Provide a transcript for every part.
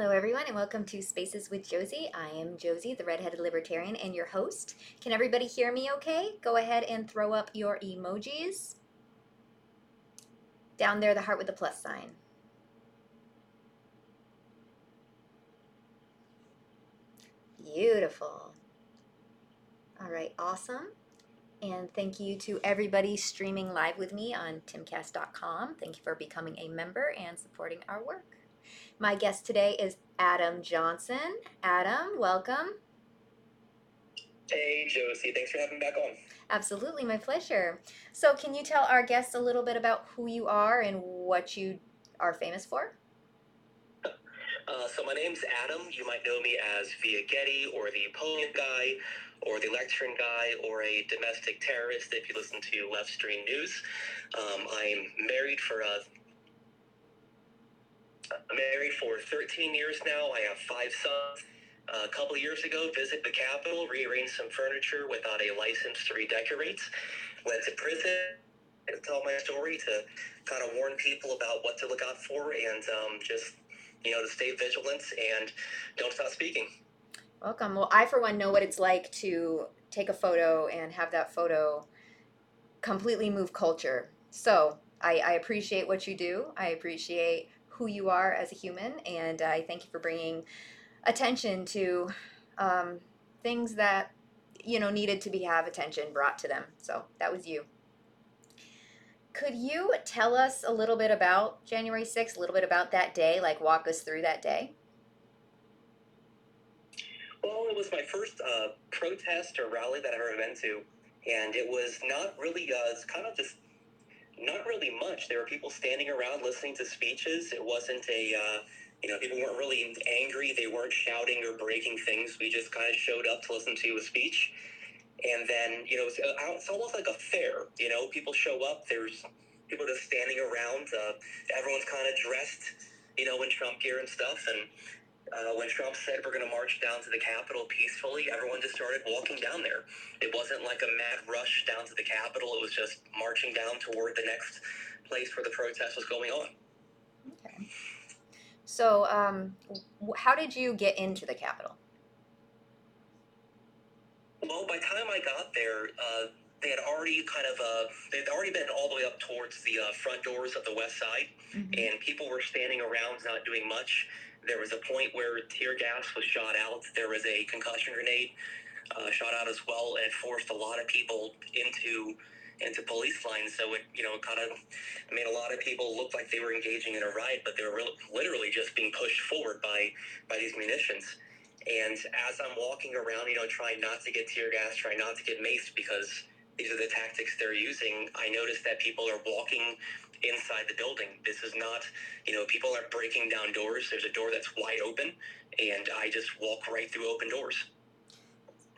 Hello, everyone, and welcome to Spaces with Josie. I am Josie, the redheaded libertarian, and your host. Can everybody hear me okay? Go ahead and throw up your emojis. Down there, the heart with the plus sign. Beautiful. All right, awesome. And thank you to everybody streaming live with me on timcast.com. Thank you for becoming a member and supporting our work. My guest today is Adam Johnson. Adam, welcome. Hey, Josie. Thanks for having me back on. Absolutely, my pleasure. So, can you tell our guests a little bit about who you are and what you are famous for? Uh, so, my name's Adam. You might know me as Via Getty or the Podium Guy or the Lectern Guy or a domestic terrorist if you listen to Left Stream News. Um, I'm married for uh, I'm married for 13 years now. I have five sons. Uh, a couple years ago, visit the Capitol, rearrange some furniture without a license to redecorate. Went to prison to tell my story to kind of warn people about what to look out for and um, just, you know, to stay vigilant and don't stop speaking. Welcome. Well, I, for one, know what it's like to take a photo and have that photo completely move culture. So I, I appreciate what you do. I appreciate who you are as a human, and I thank you for bringing attention to um, things that you know needed to be have attention brought to them. So that was you. Could you tell us a little bit about January 6th, a little bit about that day, like walk us through that day? Well, it was my first uh, protest or rally that I've ever been to, and it was not really, uh, it's kind of just not really much. There were people standing around listening to speeches. It wasn't a, uh, you know, people weren't really angry. They weren't shouting or breaking things. We just kind of showed up to listen to a speech. And then, you know, it's, uh, it's almost like a fair. You know, people show up. There's people just standing around. Uh, everyone's kind of dressed, you know, in Trump gear and stuff. And uh, when Trump said we're going to march down to the Capitol peacefully, everyone just started walking down there. It wasn't like a mad rush down to the Capitol. It was just marching down toward the next place where the protest was going on. Okay. So, um, how did you get into the Capitol? Well, by the time I got there, uh, they had already kind of uh, they'd already been all the way up towards the uh, front doors of the west side, mm-hmm. and people were standing around, not doing much. There was a point where tear gas was shot out. There was a concussion grenade uh, shot out as well, and forced a lot of people into into police lines. So it you know kind of made a lot of people look like they were engaging in a riot, but they were re- literally just being pushed forward by by these munitions. And as I'm walking around, you know, trying not to get tear gas, trying not to get maced because these are the tactics they're using, I noticed that people are walking inside the building. This is not, you know, people aren't breaking down doors. There's a door that's wide open, and I just walk right through open doors.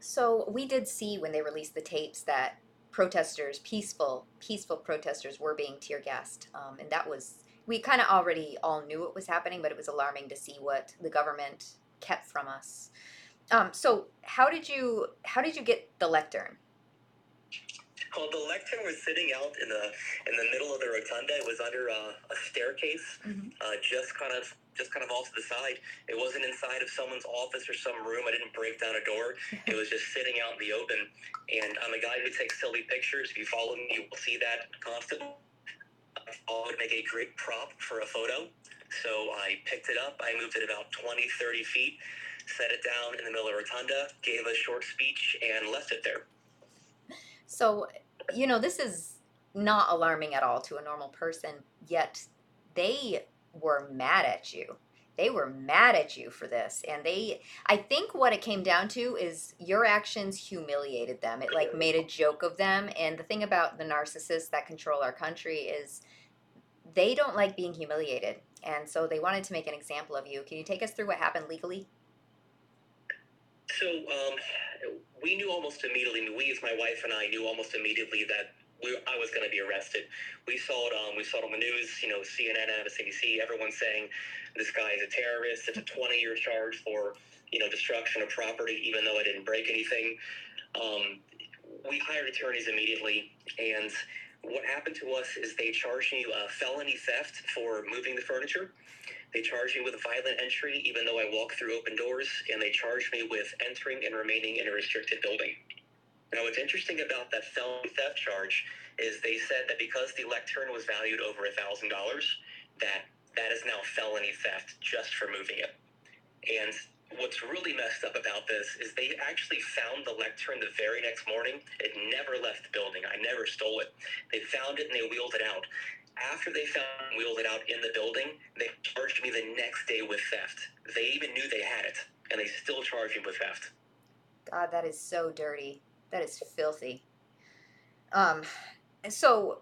So we did see when they released the tapes that protesters, peaceful, peaceful protesters, were being tear gassed, um, and that was we kind of already all knew it was happening, but it was alarming to see what the government kept from us. Um, so how did you how did you get the lectern? Well, the lectern was sitting out in the in the middle of the rotunda. It was under a, a staircase, Mhm. uh, just kind of just kind of off to the side. It wasn't inside of someone's office or some room. I didn't break down a door. It was just sitting out in the open. And I'm a guy who takes silly pictures. If you follow me, you will see that constantly. I would make a great prop for a photo. So I picked it up. I moved it about 20, 30 feet, set it down in the middle of the rotunda, gave a short speech, and left it there. So, you know, this is not alarming at all to a normal person, yet they were mad at you. They were mad at you for this. And they, I think what it came down to is your actions humiliated them. It like made a joke of them. And the thing about the narcissists that control our country is they don't like being humiliated. And so they wanted to make an example of you. Can you take us through what happened legally? So um, we knew almost immediately. We, as my wife and I, knew almost immediately that we, I was going to be arrested. We saw it. Um, we saw it on the news. You know, CNN, MSNBC, everyone saying this guy is a terrorist. It's a 20-year charge for you know destruction of property, even though I didn't break anything. Um, we hired attorneys immediately, and what happened to us is they charged me uh, felony theft for moving the furniture. They charge me with violent entry, even though I walked through open doors, and they charge me with entering and remaining in a restricted building. Now, what's interesting about that felony theft charge is they said that because the lectern was valued over a thousand dollars, that that is now felony theft just for moving it. And what's really messed up about this is they actually found the lectern the very next morning. It never left the building. I never stole it. They found it and they wheeled it out. After they found and wheeled it out in the building, they charged me the next day with theft. They even knew they had it, and they still charged me with theft. God, that is so dirty. That is filthy. Um, so,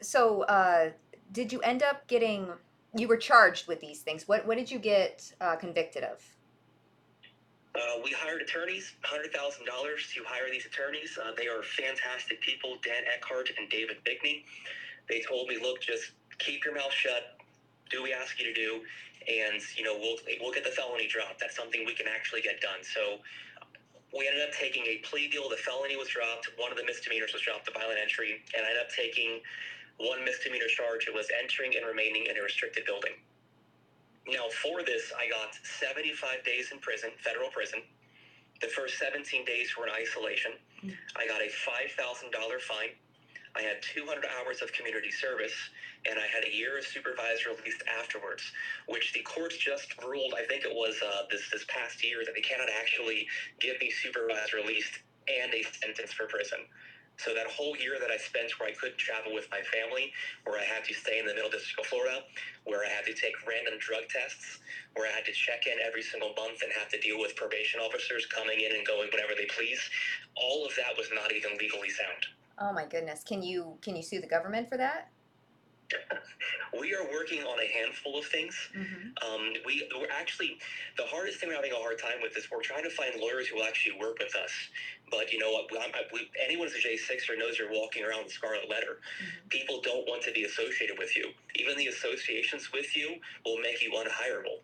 so, uh, did you end up getting? You were charged with these things. What what did you get uh, convicted of? Uh, we hired attorneys, hundred thousand dollars to hire these attorneys. Uh, they are fantastic people, Dan Eckhart and David Bigney. They told me, look, just keep your mouth shut, do what we ask you to do, and you know we'll we'll get the felony dropped. That's something we can actually get done. So we ended up taking a plea deal. The felony was dropped. One of the misdemeanors was dropped, the violent entry, and I ended up taking one misdemeanor charge. It was entering and remaining in a restricted building. Now, for this, I got 75 days in prison, federal prison. The first 17 days were in isolation. Hmm. I got a $5,000 fine. I had 200 hours of community service, and I had a year of supervised release afterwards, which the courts just ruled, I think it was uh, this, this past year, that they cannot actually give me supervised release and a sentence for prison. So that whole year that I spent where I couldn't travel with my family, where I had to stay in the Middle District of Florida, where I had to take random drug tests, where I had to check in every single month and have to deal with probation officers coming in and going whenever they please, all of that was not even legally sound. Oh my goodness. Can you can you sue the government for that? We are working on a handful of things. Mm-hmm. Um, we, we're actually, the hardest thing we're having a hard time with is we're trying to find lawyers who will actually work with us. But you know what? I'm, I, we, anyone who's a J6er knows you're walking around with scarlet letter. Mm-hmm. People don't want to be associated with you. Even the associations with you will make you unhireable.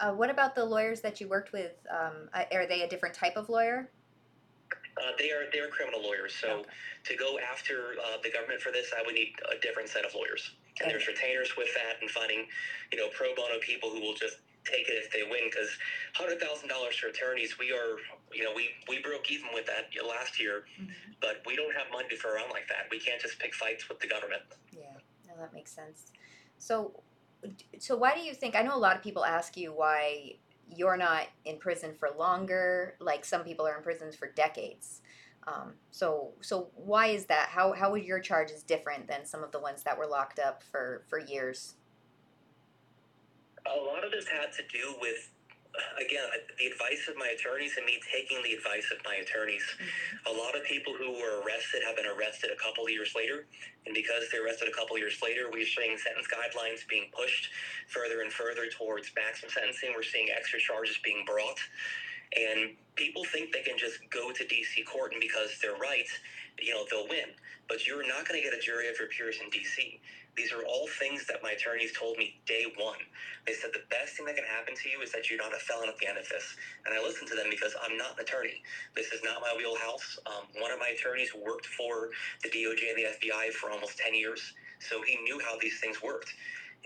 Uh, what about the lawyers that you worked with? Um, are they a different type of lawyer? Uh, they are they are criminal lawyers. So Okay. to go after uh, the government for this, I would need a different set of lawyers. And there's retainers with that, and finding you know pro bono people who will just take it if they win. Because hundred thousand dollars for attorneys, we are you know we we broke even with that last year, but we don't have money to throw around like that. We can't just pick fights with the government. Yeah, no, that makes sense. So, so why do you think? I know a lot of people ask you why you're not in prison for longer. Like some people are in prisons for decades. Um, so, so why is that? How how would your charges different than some of the ones that were locked up for for years? A lot of this had to do with, again, the advice of my attorneys and me taking the advice of my attorneys. Mm-hmm. A lot of people who were arrested have been arrested a couple of years later, and because they're arrested a couple of years later, we're seeing sentence guidelines being pushed further and further towards maximum sentencing. We're seeing extra charges being brought, and people think they can just go to DC court, and because they're right, you know, they'll win. But you're not going to get a jury of your peers in D.C. These are all things that my attorneys told me day one. They said the best thing that can happen to you is that you're not a felon at the end of this. And I listened to them because I'm not an attorney. This is not my wheelhouse. Um, one of my attorneys worked for the DOJ and the FBI for almost 10 years, so he knew how these things worked.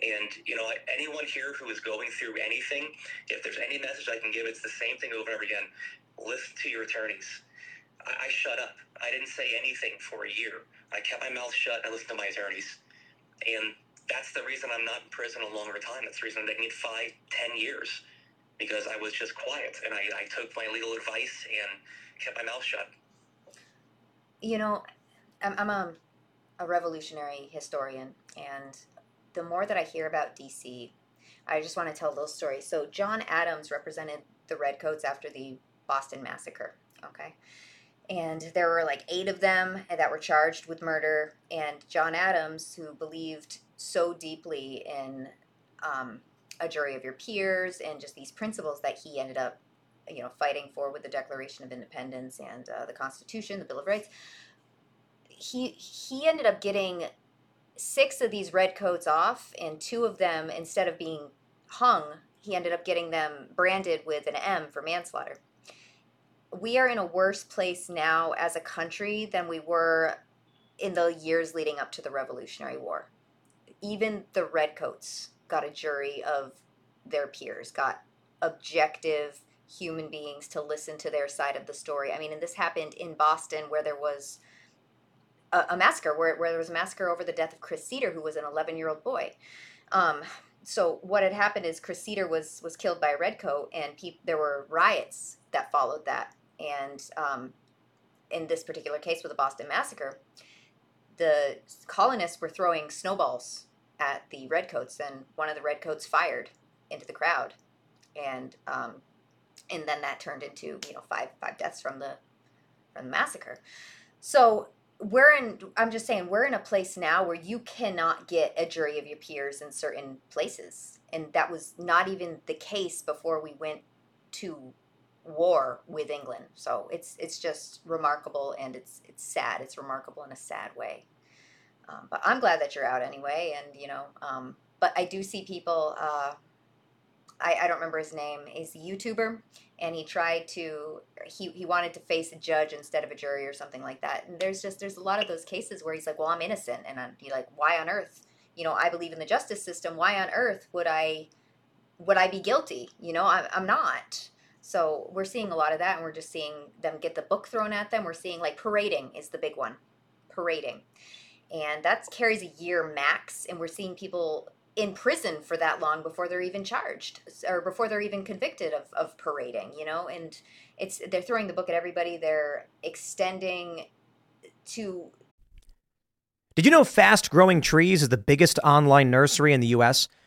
And you know, anyone here who is going through anything, if there's any message I can give, it's the same thing over and over again. Listen to your attorneys. I, I shut up. I didn't say anything for a year. I kept my mouth shut. I listened to my attorneys, and that's the reason I'm not in prison a longer time. That's the reason I'm five, ten years, because I was just quiet and I, I took my legal advice and kept my mouth shut. You know, I'm, I'm a, a revolutionary historian, and the more that I hear about DC, I just want to tell a little story. So, John Adams represented the Redcoats after the Boston Massacre, okay? And there were like eight of them that were charged with murder. And John Adams, who believed so deeply in um, a jury of your peers and just these principles that he ended up, you know, fighting for with the Declaration of Independence and uh, the Constitution, the Bill of Rights, he he ended up getting six of these redcoats off, and two of them, instead of being hung, he ended up getting them branded with an M for manslaughter. We are in a worse place now as a country than we were in the years leading up to the Revolutionary War. Even the redcoats got a jury of their peers, got objective human beings to listen to their side of the story. I mean, and this happened in Boston where there was a, a massacre where, where there was a massacre over the death of Chris Seider, who was an 11 year old boy. Um, so what had happened is Chris Seider was was killed by a redcoat, and pe- there were riots that followed that. And um, in this particular case with the Boston Massacre, the colonists were throwing snowballs at the redcoats, and one of the redcoats fired into the crowd, and um, and then that turned into you know five five deaths from the from the massacre. So we're in i'm just saying we're in a place now where you cannot get a jury of your peers in certain places and that was not even the case before we went to war with england. So it's it's just remarkable and it's it's sad. It's remarkable in a sad way. Um, but i'm glad that you're out anyway and you know um, but i do see people uh, I, I don't remember his name he's a youtuber and he tried to he, he wanted to face a judge instead of a jury or something like that. And there's just there's a lot of those cases where he's like well i'm innocent and i'm he like why on earth? You know i believe in the justice system. Why on earth would i would i be guilty? You know i'm, I'm not so we're seeing a lot of that and we're just seeing them get the book thrown at them. We're seeing like parading is the big one parading. And that carries a year max and we're seeing people in prison for that long before they're even charged or before they're even convicted of, of parading you know? And it's they're throwing the book at everybody. They're extending to did you know fast growing trees is the biggest online nursery in the us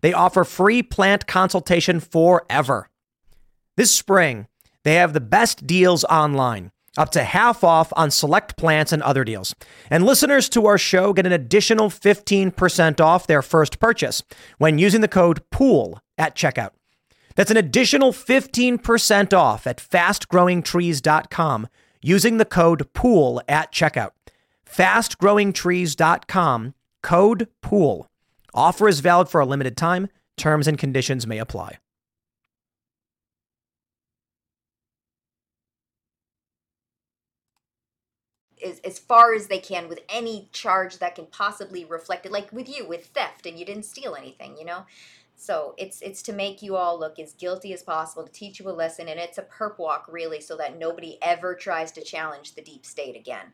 they offer free plant consultation forever. This spring, they have the best deals online, up to half off on select plants and other deals. And listeners to our show get an additional 15% off their first purchase when using the code POOL at checkout. That's an additional 15% off at fastgrowingtrees.com using the code POOL at checkout. Fastgrowingtrees.com, code POOL. Offer is valid for a limited time. Terms and conditions may apply. as, as far as they can with any charge that can possibly reflect it like with you with theft and you didn't steal anything you know so it's it's to make you all look as guilty as possible, to teach you a lesson, and it's a perp walk really, so that nobody ever tries to challenge the deep state again.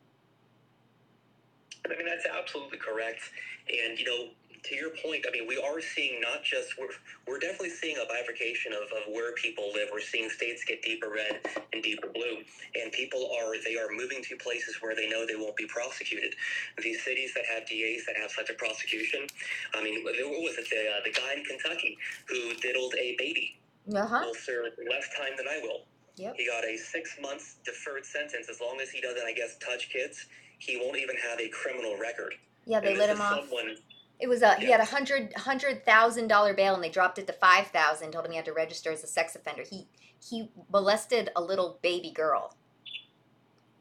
I mean that's absolutely correct, and you know to your point, I mean, we are seeing not just we're we're definitely seeing a bifurcation of, of where people live. We're seeing states get deeper red and deeper blue, and people are they are moving to places where they know they won't be prosecuted. These cities that have DAs that have such a prosecution. I mean, what was it? The uh, the guy in Kentucky who diddled a baby Uh huh. will serve less time than I will. Yep. He got a six month deferred sentence as long as he doesn't, I guess, touch kids. He won't even have a criminal record. Yeah, they And let him off. Someone, It was a he had a hundred hundred thousand dollar bail and they dropped it to five thousand. Told him he had to register as a sex offender. He he molested a little baby girl,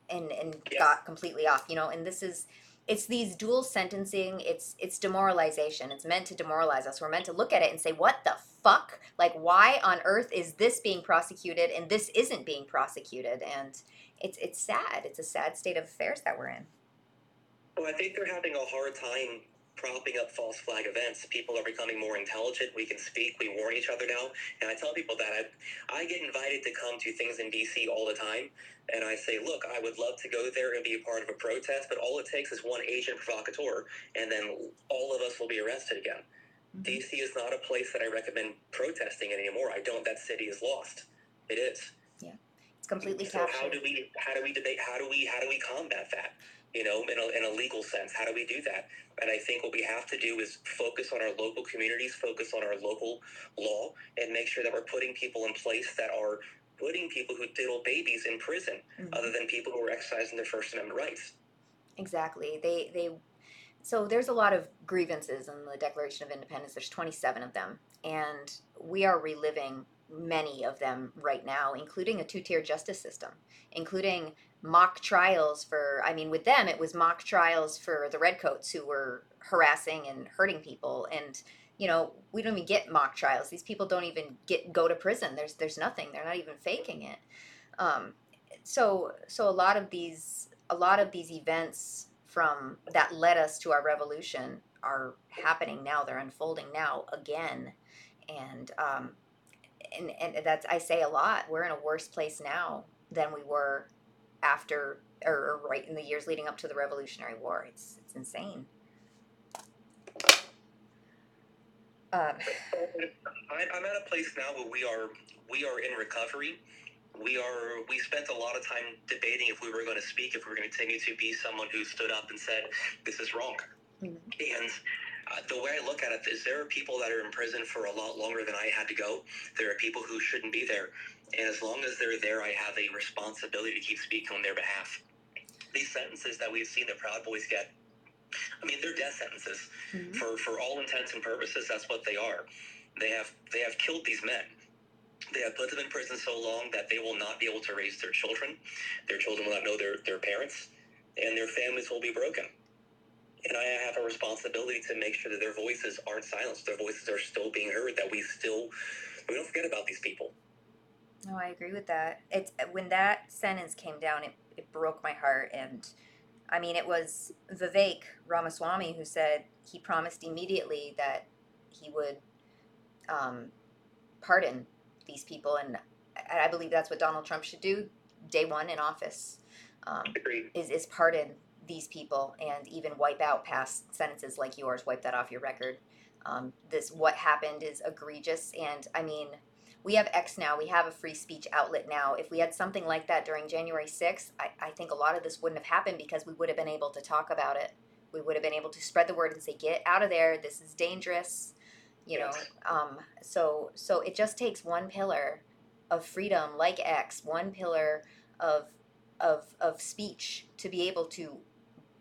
and and Yeah. got completely off. You know, and this is it's these dual sentencing. It's it's demoralization. It's meant to demoralize us. We're meant to look at it and say, what the fuck? Like, why on earth is this being prosecuted and this isn't being prosecuted? And it's it's sad. It's a sad state of affairs that we're in. well, I think they're having a hard time propping up false flag events. People are becoming more intelligent. We can speak. We warn each other now. And I tell people that I, I get invited to come to things in DC all the time. And I say, look, I would love to go there and be a part of a protest, but all it takes is one agent provocateur, and then all of us will be arrested again. Mm-hmm. DC is not a place that I recommend protesting anymore. I don't. That city is lost. It is. Yeah, it's completely So how do we how do we debate how do we how do we combat that? You know, in a, in a legal sense, how do we do that? And I think what we have to do is focus on our local communities, focus on our local law, and make sure that we're putting people in place that are putting people who diddle babies in prison, Mhm. other than people who are exercising their First Amendment rights. Exactly. They they so there's a lot of grievances in the Declaration of Independence. There's 27 of them, and we are reliving many of them right now, including a two-tier justice system, including mock trials for I mean with them it was mock trials for the redcoats who were harassing and hurting people and you know, we don't even get mock trials. These people don't even get go to prison. There's there's nothing. They're not even faking it. Um, so so a lot of these a lot of these events from that led us to our revolution are happening now they're unfolding now again and um and and that's i say a lot we're in a worse place now than we were after or, right in the years leading up to the revolutionary war it's it's insane um, I, I'm at a place now where we are we are in recovery. We are we spent a lot of time debating if we were going to speak, if we were going to continue to be someone who stood up and said this is wrong. Mhm. And uh, the way I look at it is there are people that are in prison for a lot longer than I had to go. There are people who shouldn't be there, and as long as they're there, I have a responsibility to keep speaking on their behalf. These sentences that we've seen the Proud Boys get, I mean, they're death sentences. Mhm. for for all intents and purposes that's what they are. They have they have killed these men. They have put them in prison so long that they will not be able to raise their children. Their children will not know their, their parents and their families will be broken. And i have a responsibility to make sure that their voices aren't silenced. Their voices are still being heard that we still we don't forget about these people No, I agree with that. It's when that sentence came down, it, it broke my heart. And I mean, it was Vivek Ramaswamy who said he promised immediately that he would um, pardon these people, and I I believe that's what Donald Trump should do day one in office. Um, is is pardon these people and even wipe out past sentences like yours, wipe that off your record. Um, this what happened is egregious, and I mean, we have X now. We have a free speech outlet now. If we had something like that during January sixth, I, I think a lot of this wouldn't have happened because we would have been able to talk about it. We would have been able to spread the word and say, "Get out of there! This is dangerous." You know. Um, so so it just takes one pillar of freedom, like X, one pillar of of of speech to be able to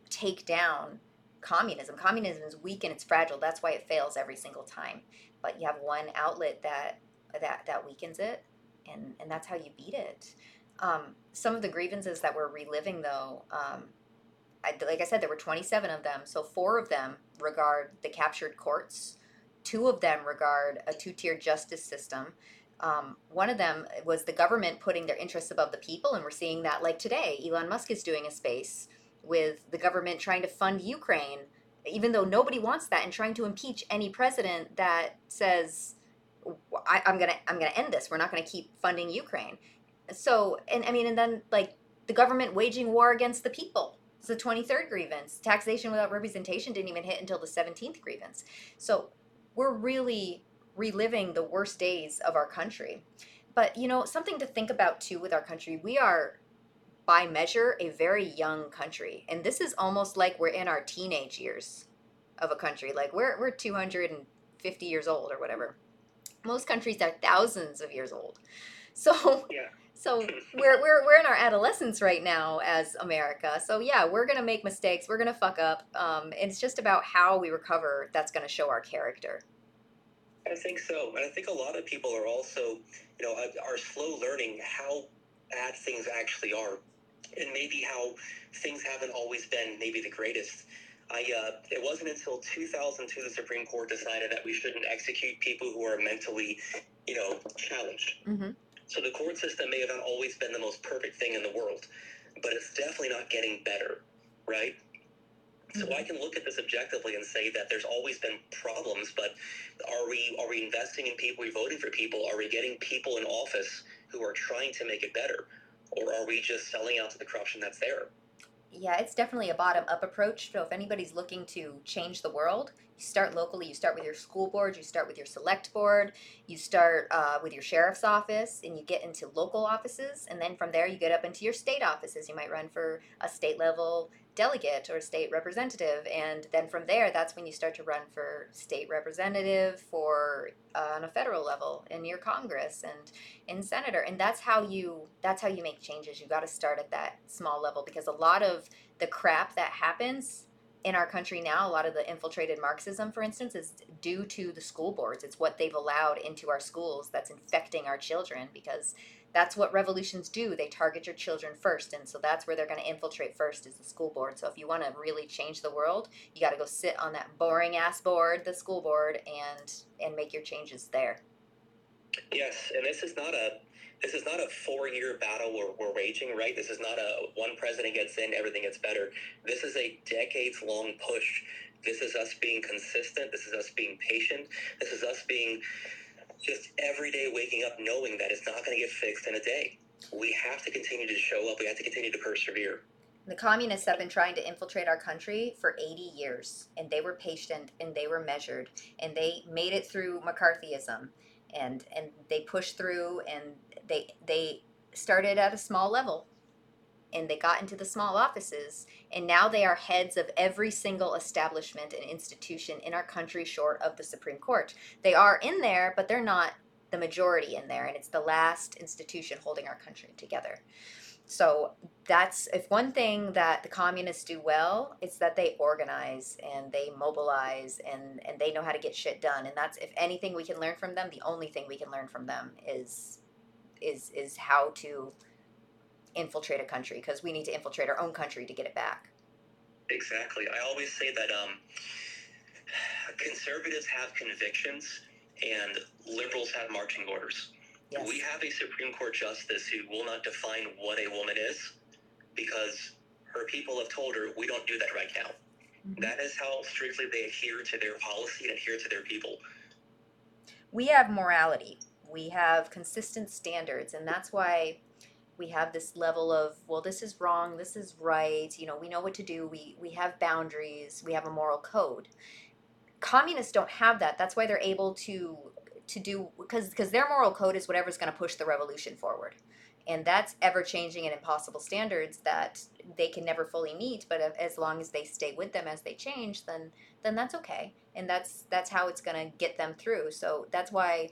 take down communism. Communism is weak and it's fragile. That's why it fails every single time. But you have one outlet that that that weakens it, and and that's how you beat it. Um, some of the grievances that we're reliving, though, um, I, like I said, there were 27 of them. So four of them regard the captured courts. Two of them regard a two-tier justice system. Um, one of them was the government putting their interests above the people, and we're seeing that like today. Elon Musk is doing a space with the government trying to fund Ukraine, even though nobody wants that, and trying to impeach any president that says, I, "I'm gonna, I'm gonna end this. We're not gonna keep funding Ukraine." So, and I mean, and then like the government waging war against the people. It's the 23rd grievance. Taxation without representation didn't even hit until the 17th grievance. So we're really reliving the worst days of our country. But, you know, something to think about too with our country, we are by measure a very young country. And this is almost like we're in our teenage years of a country. Like we're we're 250 years old or whatever. Most countries are thousands of years old. So Yeah. so we're, we're we're in our adolescence right now as America. So yeah, we're gonna make mistakes. We're gonna fuck up. Um, it's just about how we recover. That's gonna show our character. I think so, and I think a lot of people are also, you know, are slow learning how bad things actually are, and maybe how things haven't always been maybe the greatest. I uh, it wasn't until 2002 the Supreme Court decided that we shouldn't execute people who are mentally, you know, challenged. Mm-hmm. So the court system may have not always been the most perfect thing in the world, but it's definitely not getting better, right? So I can look at this objectively and say that there's always been problems, but are we are we investing in people? Are we voting for people? Are we getting people in office who are trying to make it better, or are we just selling out to the corruption that's there? Yeah, it's definitely a bottom up approach. So if anybody's looking to change the world, you start locally. You start with your school board. You start with your select board. You start uh, with your sheriff's office, and you get into local offices, and then from there you get up into your state offices. You might run for a state level delegate or state representative, and then from there, that's when you start to run for state representative for uh, on a federal level in your Congress and in senator, and that's how you that's how you make changes. You got to start at that small level because a lot of the crap that happens in our country now, a lot of the infiltrated Marxism, for instance, is due to the school boards. It's what they've allowed into our schools that's infecting our children because that's what revolutions do. They target your children first. And so that's where they're going to infiltrate first is the school board. So if you want to really change the world, you got to go sit on that boring ass board, the school board, and and make your changes there. Yes, and this is not a this is not a four year battle we're, we're waging, right? This is not a one president gets in, everything gets better. This is a decades long push. This is us being consistent. This is us being patient. This is us being just every day waking up knowing that it's not going to get fixed in a day. We have to continue to show up. We have to continue to persevere. The communists have been trying to infiltrate our country for 80 years, and they were patient and they were measured, and they made it through McCarthyism, and and they pushed through, and they they started at a small level, and they got into the small offices, and now they are heads of every single establishment and institution in our country, short of the Supreme Court. They are in there, but they're not the majority in there, and it's the last institution holding our country together. So that's if one thing that the communists do well, it's that they organize and they mobilize and and they know how to get shit done. And that's if anything we can learn from them, the only thing we can learn from them is is is how to infiltrate a country because we need to infiltrate our own country to get it back. Exactly. I always say that um, conservatives have convictions and liberals have marching orders. Yes. We have a Supreme Court justice who will not define what a woman is because her people have told her we don't do that right now. Mhm. That is how strictly they adhere to their policy and adhere to their people. we have morality we have consistent standards and that's why we have this level of well this is wrong this is right you know we know what to do we we have boundaries we have a moral code. Communists don't have that that's why they're able to to do because because their moral code is whatever's going to push the revolution forward. And that's ever changing and impossible standards that they can never fully meet but as long as they stay with them as they change then then that's okay. And that's that's how it's going to get them through. So that's why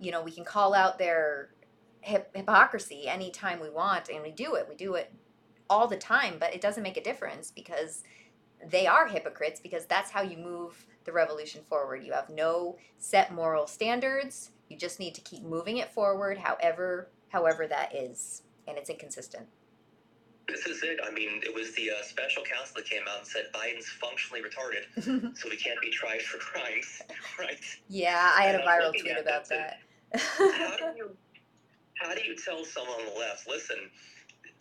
you know we can call out their hip- hypocrisy anytime we want and we do it we do it all the time but it doesn't make a difference because they are hypocrites because that's how you move the revolution forward you have no set moral standards you just need to keep moving it forward however however that is and it's inconsistent This is it. I mean, it was the uh, special counsel that came out and said Biden's functionally retarded, so he can't be tried for crimes, right? yeah i had a And I'm viral tweet about that that how do you how do you tell someone on the left listen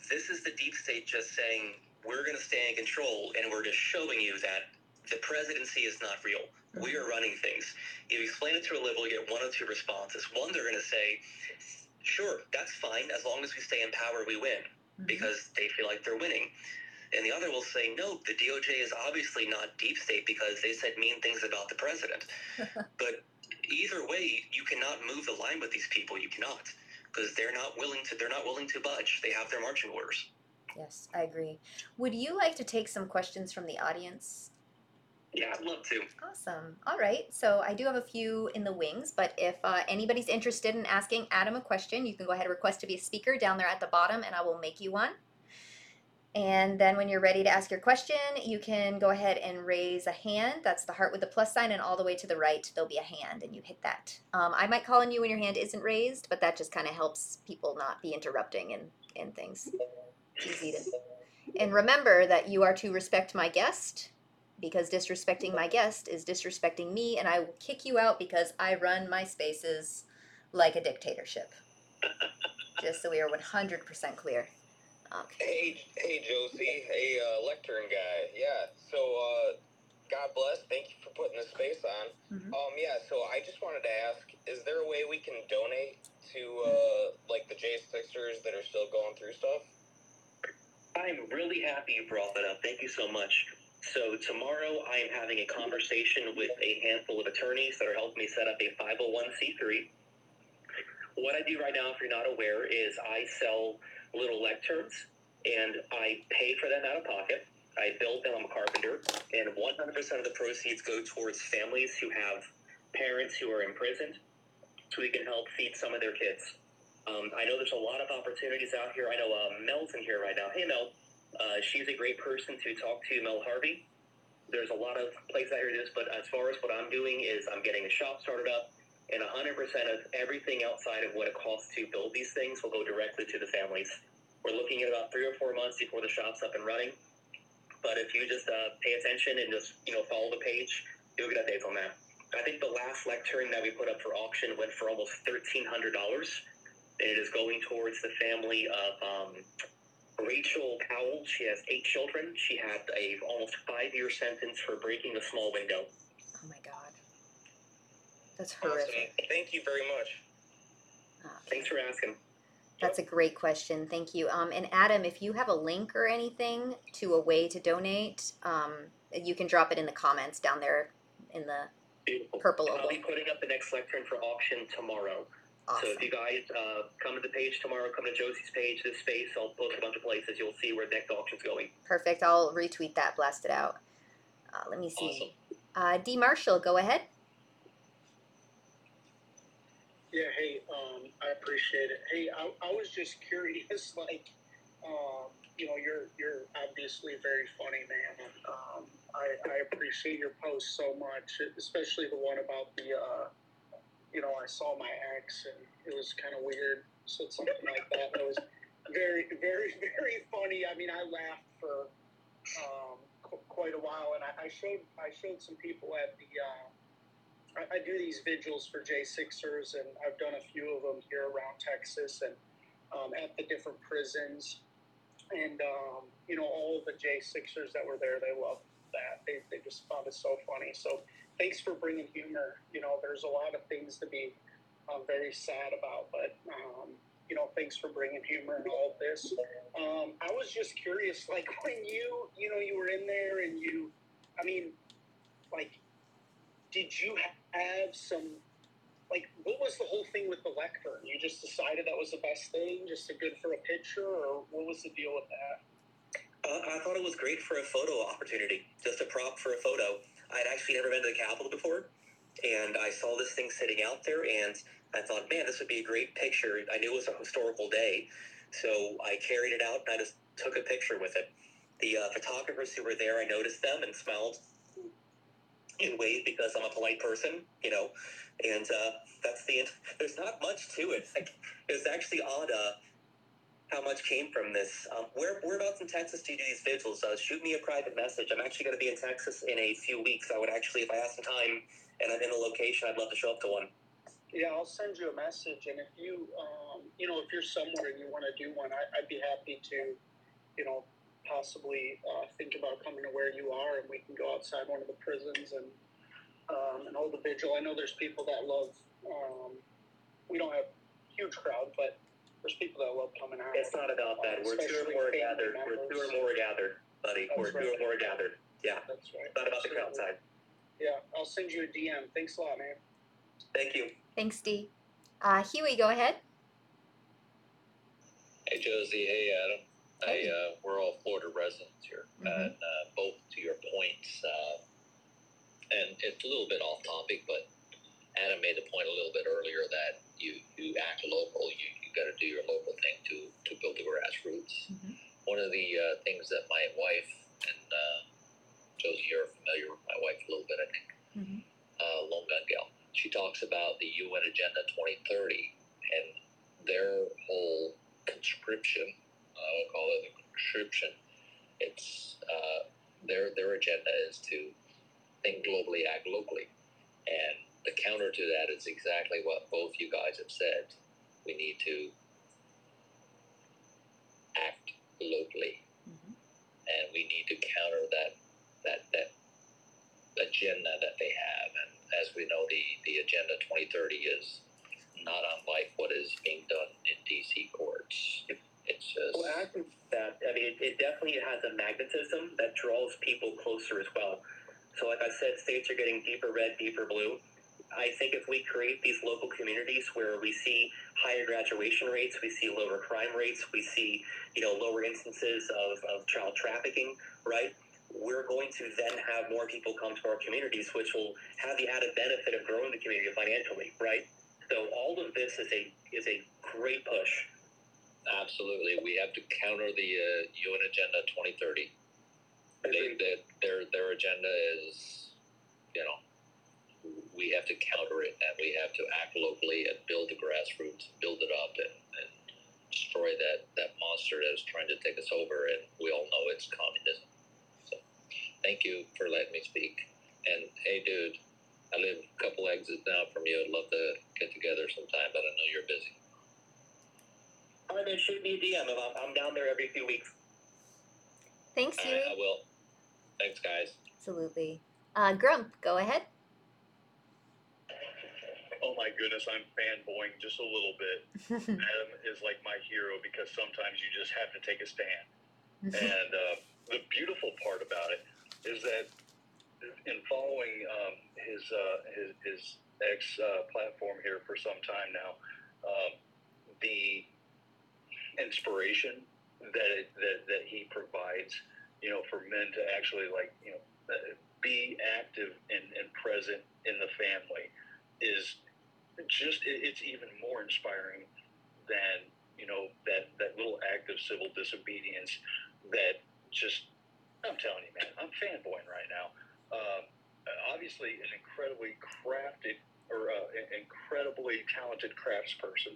this is the deep state just saying we're going to stay in control and we're just showing you that the presidency is not real we are running things you explain it to a liberal you get one of two responses one they're going to say sure that's fine as long as we stay in power we win Mhm. because they feel like they're winning And the other will say, no, the DOJ is obviously not deep state because they said mean things about the president. but either way, you cannot move the line with these people. You cannot because they're not willing to. They're not willing to budge. They have their marching orders. Yes, I agree. Would you like to take some questions from the audience? Yeah, I'd love to. Awesome. All right. So I do have a few in the wings, but if uh, anybody's interested in asking Adam a question, you can go ahead and request to be a speaker down there at the bottom, and I will make you one. And then when you're ready to ask your question, you can go ahead and raise a hand. That's the heart with the plus sign, and all the way to the right, there'll be a hand, and you hit that. Um, I might call on you when your hand isn't raised, but that just kind of helps people not be interrupting and, and things. Easy to. And remember that you are to respect my guest, because disrespecting my guest is disrespecting me, and I will kick you out because I run my spaces like a dictatorship. Just so we are 100% clear. Okay. Hey, hey, Josie. Hey, uh, lectern guy. Yeah. So, uh, God bless. Thank you for putting the space on. Mhm. Um, yeah. So I just wanted to ask: Is there a way we can donate to uh, like the J Sixers that are still going through stuff? I'm really happy you brought that up. Thank you so much. So tomorrow I am having a conversation with a handful of attorneys that are helping me set up a 501c3. What I do right now, if you're not aware, is I sell little lecterns and I pay for them out of pocket. I build them, I'm a carpenter, and 100% of the proceeds go towards families who have parents who are imprisoned so we can help feed some of their kids. Um, I know there's a lot of opportunities out here. I know uh, Mel's in here right now. Hey, Mel. Uh, she's a great person to talk to, Mel Harvey. There's a lot of places out here to do this, but as far as what I'm doing is I'm getting a shop started up, and 100% of everything outside of what it costs to build these things will go directly to the families. We're looking at about three or four months before the shop's up and running. But if you just uh, pay attention and just you know follow the page, you'll get updates on that. I think the last lectern that we put up for auction went for almost thirteen hundred dollars, and it is going towards the family of um, Rachel Powell. She has eight children. She had a almost five year sentence for breaking a small window. That's Awesome. Thank you very much. Okay. Thanks for asking. That's a great question. Thank you. Um, and Adam, if you have a link or anything to a way to donate, um, you can drop it in the comments down there in the Beautiful. purple And I'll be putting up the next lectern for auction tomorrow. Awesome. So if you guys uh, come to the page tomorrow, come to Josie's page, this space, I'll post a bunch of places. You'll see where the next auction's going. Perfect. I'll retweet that, blast it out. Uh, let me see. Uh, D. Marshall, go ahead. Yeah, hey, um, I appreciate it. Hey, I, I was just curious, like, um, you know, you're you're obviously very funny, man. Um, I, I appreciate your posts so much, especially the one about the, uh, you know, I saw my ex and it was kind of weird. Said something like that. That was very, very, very funny. I mean, I laughed for um, qu- quite a while, and I, I showed I showed some people at the. Uh, I, I do these vigils for J Sixers, and I've done a few of them here around Texas and um, at the different prisons. And um, you know, all the J Sixers that were there, they loved that. They, they just found it so funny. So thanks for bringing humor. You know, there's a lot of things to be um, very sad about, but um, you know, thanks for bringing humor and all this. Um, I was just curious, like when you, you know, you were in there and you, I mean, like did you have some like what was the whole thing with the lectern you just decided that was the best thing just a good for a picture or what was the deal with that Uh, I thought it was great for a photo opportunity, just a prop for a photo. I'd actually never been to the Capitol before, and I saw this thing sitting out there, and I thought, man, this would be a great picture. I knew it was a historical day, so I carried it out and I just took a picture with it. The uh, photographers who were there, I noticed them and smiled and ways because I'm a polite person, you know, and uh, that's the end. There's not much to it. Like, it was actually odd. Uh, how much came from this. Um, where whereabouts in Texas do you do these vigils? Uh, shoot me a private message. I'm actually going to be in Texas in a few weeks. I would actually, if I have some time and I'm in a location, I'd love to show up to one. yeah i'll send you a message and if you um, you know if you're somewhere and you want to do one I, i'd be happy to you know possibly uh, think about coming to where you are and we can go outside one of the prisons and um, and hold the vigil i know there's people that love um, we don't have huge crowd but there's people that love coming out It's not about that. We're two or more family gathered. We're two or more gathered. buddy. That's We're, right. we're gathered. Yeah, That's right. not about the crowd Absolutely. side. Yeah, I'll send you a DM. Thanks a lot, man. Thank you. Thanks, Dee. Uh, Huey, go ahead. Hey Josie, hey Adam. I uh, we're all Florida residents here, Mhm. and uh, both to your points, uh, and it's a little bit off topic, but Adam made the point a little bit earlier that you you act local, you you got to do your local thing to to build the grassroots. Mhm. One of the uh, things that my wife and uh, Josie, you're familiar with my wife a little bit, I think. Mhm. Uh, Lone Gun Gal. She talks about the UN Agenda 2030 and their whole conscription. I will call it a conscription. It's uh, their their agenda is to think globally, act locally, and the counter to that is exactly what both you guys have said. We need to act locally, Mhm. and we need to counter that that that agenda that they have. And as we know, the the agenda 2030 is not unlike what is being done in DC courts. It's just Well, I think that I mean it, it definitely has a magnetism that draws people closer as well. So, like I said, states are getting deeper red, deeper blue. I think if we create these local communities where we see higher graduation rates, we see lower crime rates, we see you know lower instances of, of child trafficking, right? We're going to then have more people come to our communities, which will have the added benefit of growing the community financially, right? So all of this is a is a great push. Absolutely, we have to counter the uh, UN Agenda 2030. They, they, their their agenda is, you know, we have to counter it, and we have to act locally and build the grassroots, build it up, and, and destroy that that monster that is trying to take us over. And we all know it's communism. So, thank you for letting me speak. And hey, dude, I live a couple exits now from you. I'd love to get together sometime, but I know you're busy. All right, then shoot me a DM. I'm, I'm down there every few weeks. Thanks, you. Right, I will. Thanks, guys. Absolutely. Uh, Grump, go ahead. Oh my goodness, I'm fanboying just a little bit. Adam is like my hero because sometimes you just have to take a stand. And uh, the beautiful part about it is that in following um, his, uh, his his ex uh, platform here for some time now, um, the inspiration that, it, that that he provides, you know, for men to actually like you know uh, be active and, and present in the family is just it, it's even more inspiring than you know that that little act of civil disobedience that just I'm telling you, man, I'm fanboying right now. Um, obviously, an incredibly crafted or uh, incredibly talented craftsperson.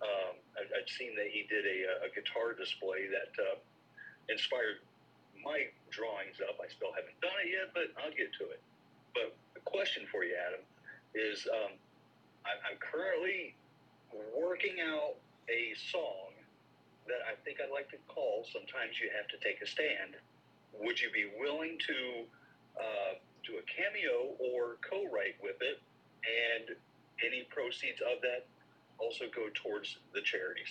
Um, I, I've seen that he did a, a guitar display that uh, inspired my drawings up. I still haven't done it yet, but I'll get to it. But the question for you, Adam, is um, I- I'm currently working out a song that I think I'd like to call Sometimes You Have to Take a Stand. Would you be willing to uh, do a cameo or co write with it? And any proceeds of that also go towards the charities.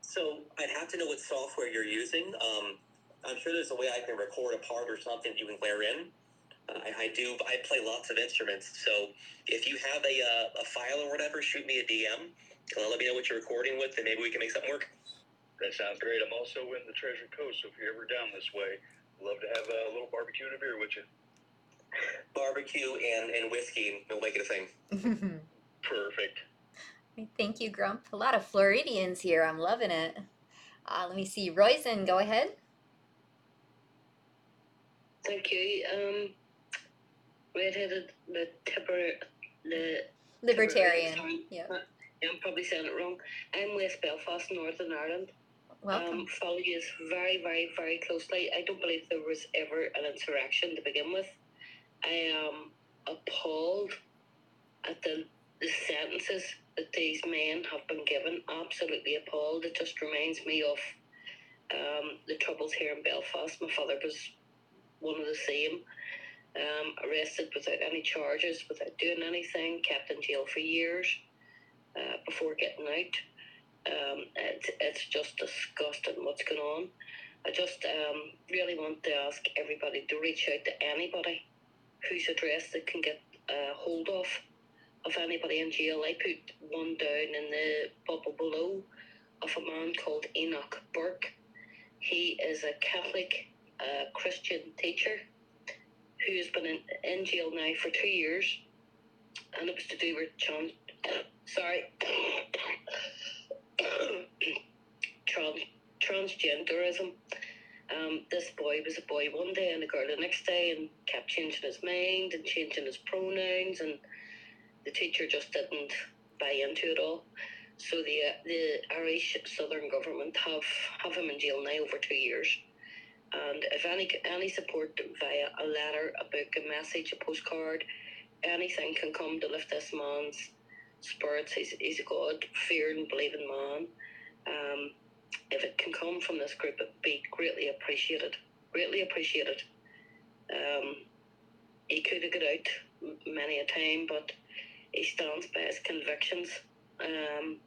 So I'd have to know what software you're using. Um, I'm sure there's a way I can record a part or something that you can layer in. Uh, I, I do. I play lots of instruments. So if you have a, uh, a file or whatever, shoot me a DM. Uh, let me know what you're recording with, and maybe we can make something work. That sounds great. I'm also in the Treasure Coast, so if you're ever down this way, love to have a little barbecue and a beer with you. Barbecue and, and whiskey, we'll make it a thing. Perfect. Thank you, Grump. A lot of Floridians here. I'm loving it. Uh, let me see. Royzen, go ahead. Thank you. Um, redheaded, the tipper, the Libertarian. Yeah. yeah, I'm probably saying it wrong. I'm West Belfast, Northern Ireland. Welcome. Um, follow you very, very, very closely. I don't believe there was ever an insurrection to begin with. I am appalled at the, the sentences that these men have been given. Absolutely appalled. It just reminds me of um, the troubles here in Belfast. My father was one of the same. Um, arrested without any charges, without doing anything, kept in jail for years uh, before getting out. Um, it's, it's just disgusting what's going on. I just um, really want to ask everybody to reach out to anybody whose address they can get a hold of of anybody in jail. I put one down in the bubble below of a man called Enoch Burke. He is a Catholic uh, Christian teacher who has been in, in jail now for two years, and it was to do with trans, sorry, trans, transgenderism. Um, this boy was a boy one day and a girl the next day, and kept changing his mind and changing his pronouns, and the teacher just didn't buy into it all. So the uh, the Irish Southern government have have him in jail now over two years. And if any any support via a letter, a book, a message, a postcard, anything can come to lift this man's spirits. He's, he's a God fearing, believing man. Um, if it can come from this group, it'd be greatly appreciated. Greatly appreciated. Um, he could have got out many a time, but he stands by his convictions, um,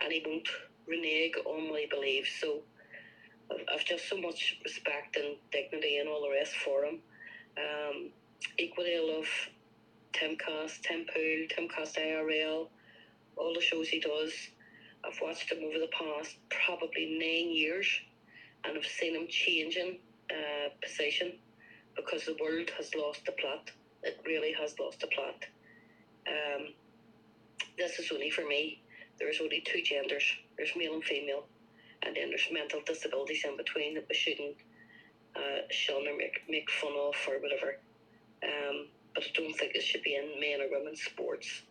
and he won't renege on what he believes. So I've just so much respect and dignity and all the rest for him. Um, equally, I love Timcast, Tim Pool, Timcast IRL, all the shows he does. I've watched him over the past probably nine years, and I've seen him changing uh, position because the world has lost the plot. It really has lost the plot. Um, this is only for me. There's only two genders. There's male and female and then there's mental disabilities in between that we shouldn't uh, shun or make, make fun of or whatever. Um, but I don't think it should be in men or women's sports.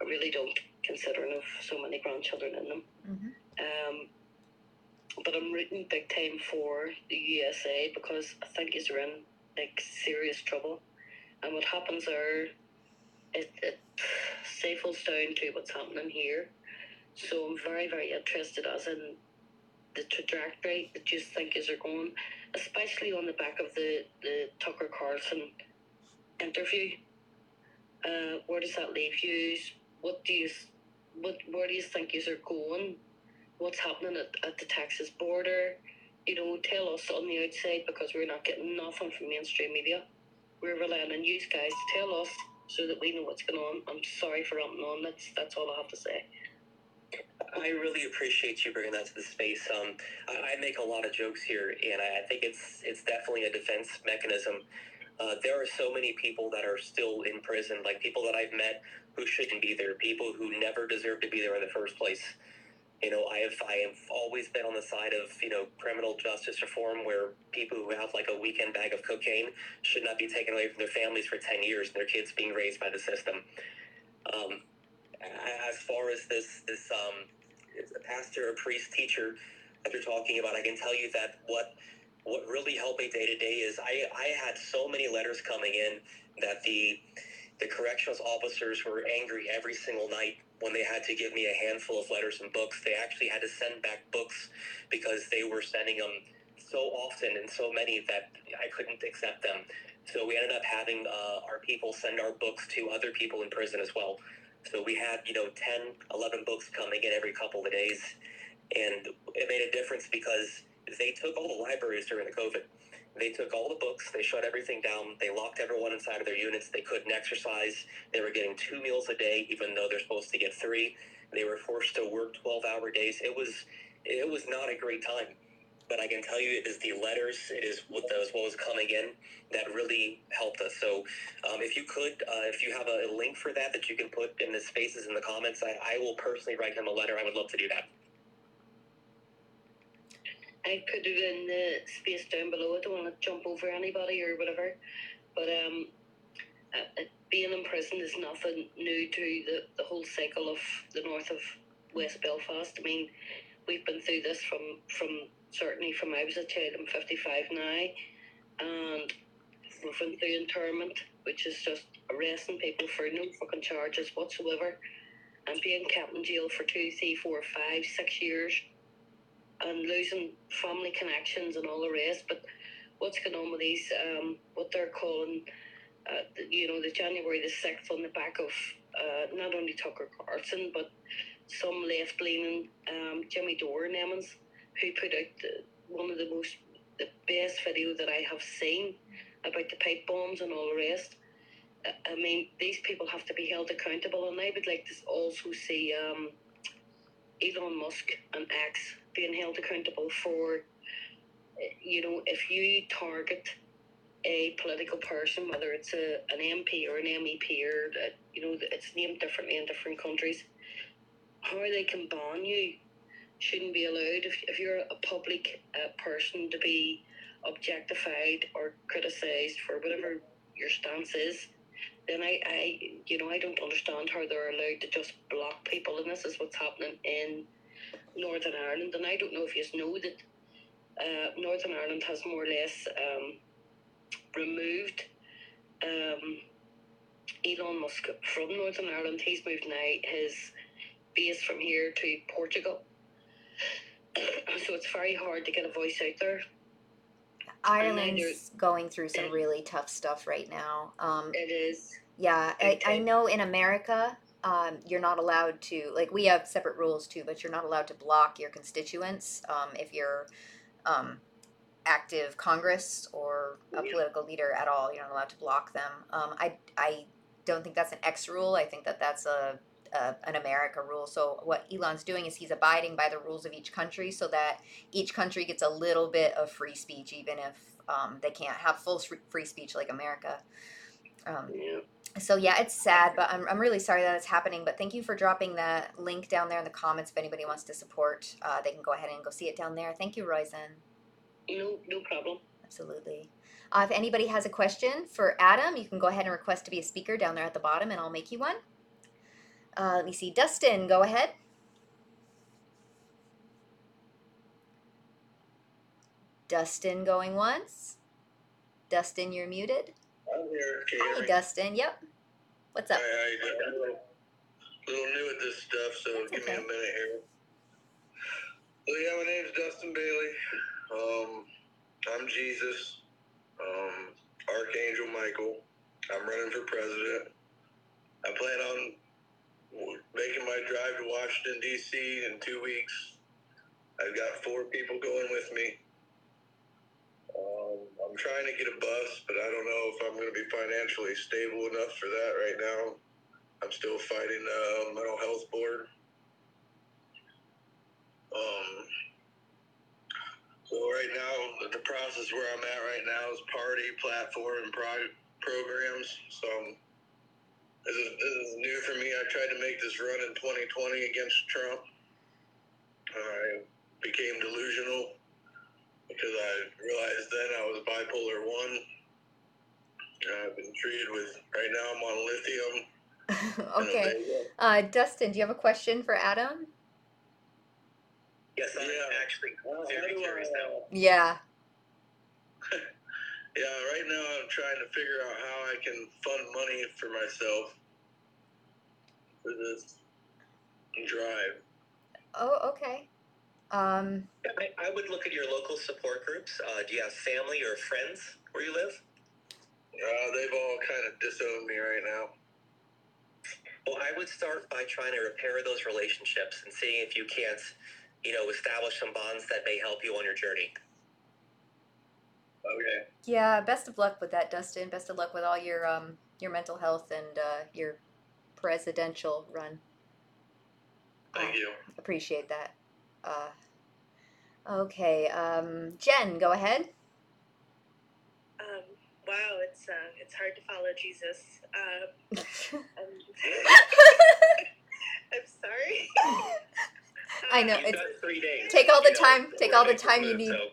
I really don't, considering of so many grandchildren in them. Mm-hmm. Um, but I'm rooting big time for the USA because I think he's in like serious trouble. And what happens there, it, it falls down to what's happening here. So I'm very, very interested as in the trajectory that you think is are going, especially on the back of the, the Tucker Carlson interview. Uh, where does that leave you? What do you, what where do you think you are going? What's happening at, at the Texas border? You know, tell us on the outside because we're not getting nothing from mainstream media. We're relying on you guys to tell us so that we know what's going on. I'm sorry for rambling on. That's that's all I have to say. I really appreciate you bringing that to the space. Um, I, I make a lot of jokes here, and I, I think it's it's definitely a defense mechanism. Uh, there are so many people that are still in prison, like people that I've met who shouldn't be there, people who never deserve to be there in the first place. You know, I have I have always been on the side of you know criminal justice reform, where people who have like a weekend bag of cocaine should not be taken away from their families for ten years, and their kids being raised by the system. Um, as far as this this um, pastor, a priest, teacher that you're talking about, I can tell you that what what really helped me day to day is I, I had so many letters coming in that the the corrections officers were angry every single night when they had to give me a handful of letters and books. They actually had to send back books because they were sending them so often and so many that I couldn't accept them. So we ended up having uh, our people send our books to other people in prison as well. So we had, you know, 10, 11 books coming in every couple of days. And it made a difference because they took all the libraries during the COVID. They took all the books, they shut everything down, they locked everyone inside of their units. They couldn't exercise. They were getting two meals a day, even though they're supposed to get three. They were forced to work 12 hour days. It was, it was not a great time but I can tell you it is the letters, it is what those what was coming in that really helped us. So um, if you could, uh, if you have a link for that that you can put in the spaces in the comments, I, I will personally write him a letter. I would love to do that. I put it in the space down below. I don't want to jump over anybody or whatever, but um, uh, uh, being in prison is nothing new to the, the whole cycle of the north of West Belfast. I mean, we've been through this from from certainly from I was a child, I'm 55 now, and we've been through internment, which is just arresting people for no fucking charges whatsoever, and being kept in jail for two, three, four, five, six years, and losing family connections and all the rest. But what's going on with these, um, what they're calling, uh, you know, the January the 6th on the back of uh, not only Tucker Carlson, but some left leaning um, Jimmy Dore Emmons who put out the, one of the most the best video that I have seen about the pipe bombs and all the rest. I- I mean, these people have to be held accountable, and I would like to also see um, Elon Musk and X being held accountable for, you know, if you target a political person, whether it's a, an MP or an MEP or, uh, you know, it's named differently in different countries, how they can ban you shouldn't be allowed. If, if you're a public uh, person to be objectified or criticized for whatever your stance is, then I, I, you know, I don't understand how they're allowed to just block people. And this is what's happening in Northern Ireland. And I don't know if you know that uh, Northern Ireland has more or less um, removed um, Elon Musk from Northern Ireland. He's moved now his base from here to Portugal. so it's very hard to get a voice out there. Ireland's going through some really tough stuff right now. Um, It is. Yeah, I, I know in America, um, you're not allowed to like we have separate rules too, but you're not allowed to block your constituents um, if you're um, active Congress or a Yeah. political leader at all. You're not allowed to block them. Um, I I don't think that's an X rule. I think that that's a, a an America rule. So what Elon's doing is he's abiding by the rules of each country, so that each country gets a little bit of free speech, even if um, they can't have full free speech like America. Um, Yeah. So yeah, it's sad, but I'm, I'm really sorry that it's happening. But thank you for dropping that link down there in the comments. If anybody wants to support, uh, they can go ahead and go see it down there. Thank you, Roizen. No, no problem. Absolutely. Uh, if anybody has a question for Adam, you can go ahead and request to be a speaker down there at the bottom, and I'll make you one. Uh, let me see. Dustin, go ahead. Dustin going once. Dustin, you're muted. I'm here. Can you hear Hi, me? Dustin. Yep. What's up? Hi, how you doing? I'm a little, little new at this stuff, so That's give me a minute here. So yeah, my name's Dustin Bailey. Um, I'm Jesus. Um, Archangel Michael. I'm running for president. I plan on making my drive to Washington D.C. in two weeks. I've got four people going with me. Um, I'm trying to get a bus, but I don't know if I'm going to be financially stable enough for that right now. I'm still fighting the mental health board. Um, so right now, the- process where I'm at right now is party, platform, and pro- programs. So this is, this is new for me. I tried to make this run in 2020 against Trump. I became delusional because I realized then I was bipolar one. I've been treated with right now. I'm on lithium. okay. Uh, Dustin, do you have a question for Adam? Yes, I'm Yeah. actually Well, very do curious now. uh, Yeah. Yeah, right now I'm trying to figure out how I can fund money for myself for this drive. Oh, okay. Um, I, I would look at your local support groups. Uh, do you have family or friends where you live? Uh, they've all kind of disowned me right now. Well, I would start by trying to repair those relationships and seeing if you can't, you know, establish some bonds that may help you on your journey. Okay. yeah. Best of luck with that, Dustin. Best of luck with all your um your mental health and uh, your presidential run. Thank you. Appreciate that. Uh, okay. Um, Jen, go ahead. Um, wow, it's uh, it's hard to follow Jesus. Um, I'm, I'm sorry. I know, Um, it's- three days. Take all the you know, time- take all the time you need. move,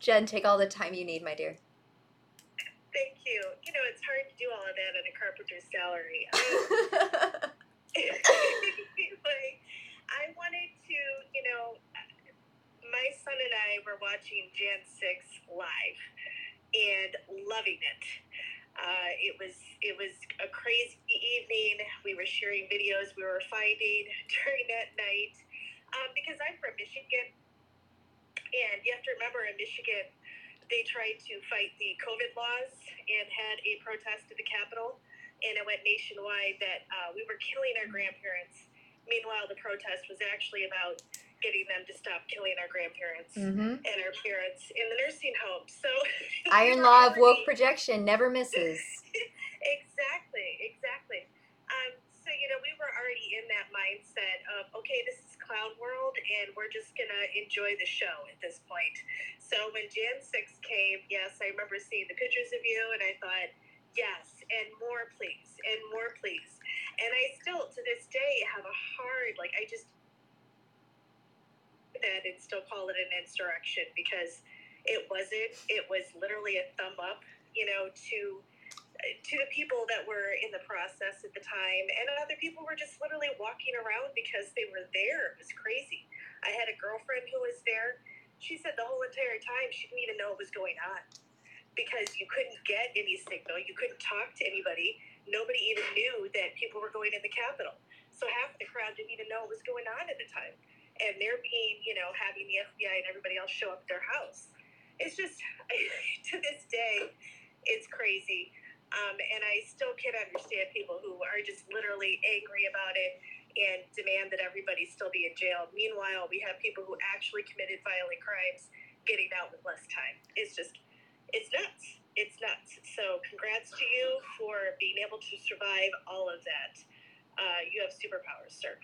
Jen, take all the time you need, my dear. Thank you. You know, it's hard to do all of that on a carpenter's salary. Um, anyway, I wanted to, you know, my son and I were watching Jan 6 live and loving it. Uh, it was it was a crazy evening. We were sharing videos we were finding during that night um, because I'm from Michigan, and you have to remember in Michigan they tried to fight the COVID laws and had a protest at the Capitol, and it went nationwide that uh, we were killing our grandparents. Meanwhile, the protest was actually about getting them to stop killing our grandparents Mm-hmm. and our parents in the nursing home. So Iron law of woke projection never misses. exactly, exactly. Um, so you know, we were already in that mindset of okay, this is clown world, and we're just gonna enjoy the show at this point. So when Jan six came, yes, I remember seeing the pictures of you, and I thought, yes, and more, please, and more, please. And I still, to this day, have a hard like I just that and still call it an insurrection because it wasn't. It was literally a thumb up, you know, to to the people that were in the process at the time, and other people were just literally walking around because they were there. It was crazy. I had a girlfriend who was there. She said the whole entire time she didn't even know what was going on because you couldn't get any signal. You couldn't talk to anybody. Nobody even knew that people were going in the Capitol. So half the crowd didn't even know what was going on at the time. And they're being, you know, having the FBI and everybody else show up at their house. It's just, to this day, it's crazy. Um, and I still can't understand people who are just literally angry about it and demand that everybody still be in jail. Meanwhile, we have people who actually committed violent crimes getting out with less time. It's just, it's nuts. It's nuts. So, congrats to you for being able to survive all of that. Uh, you have superpowers, sir.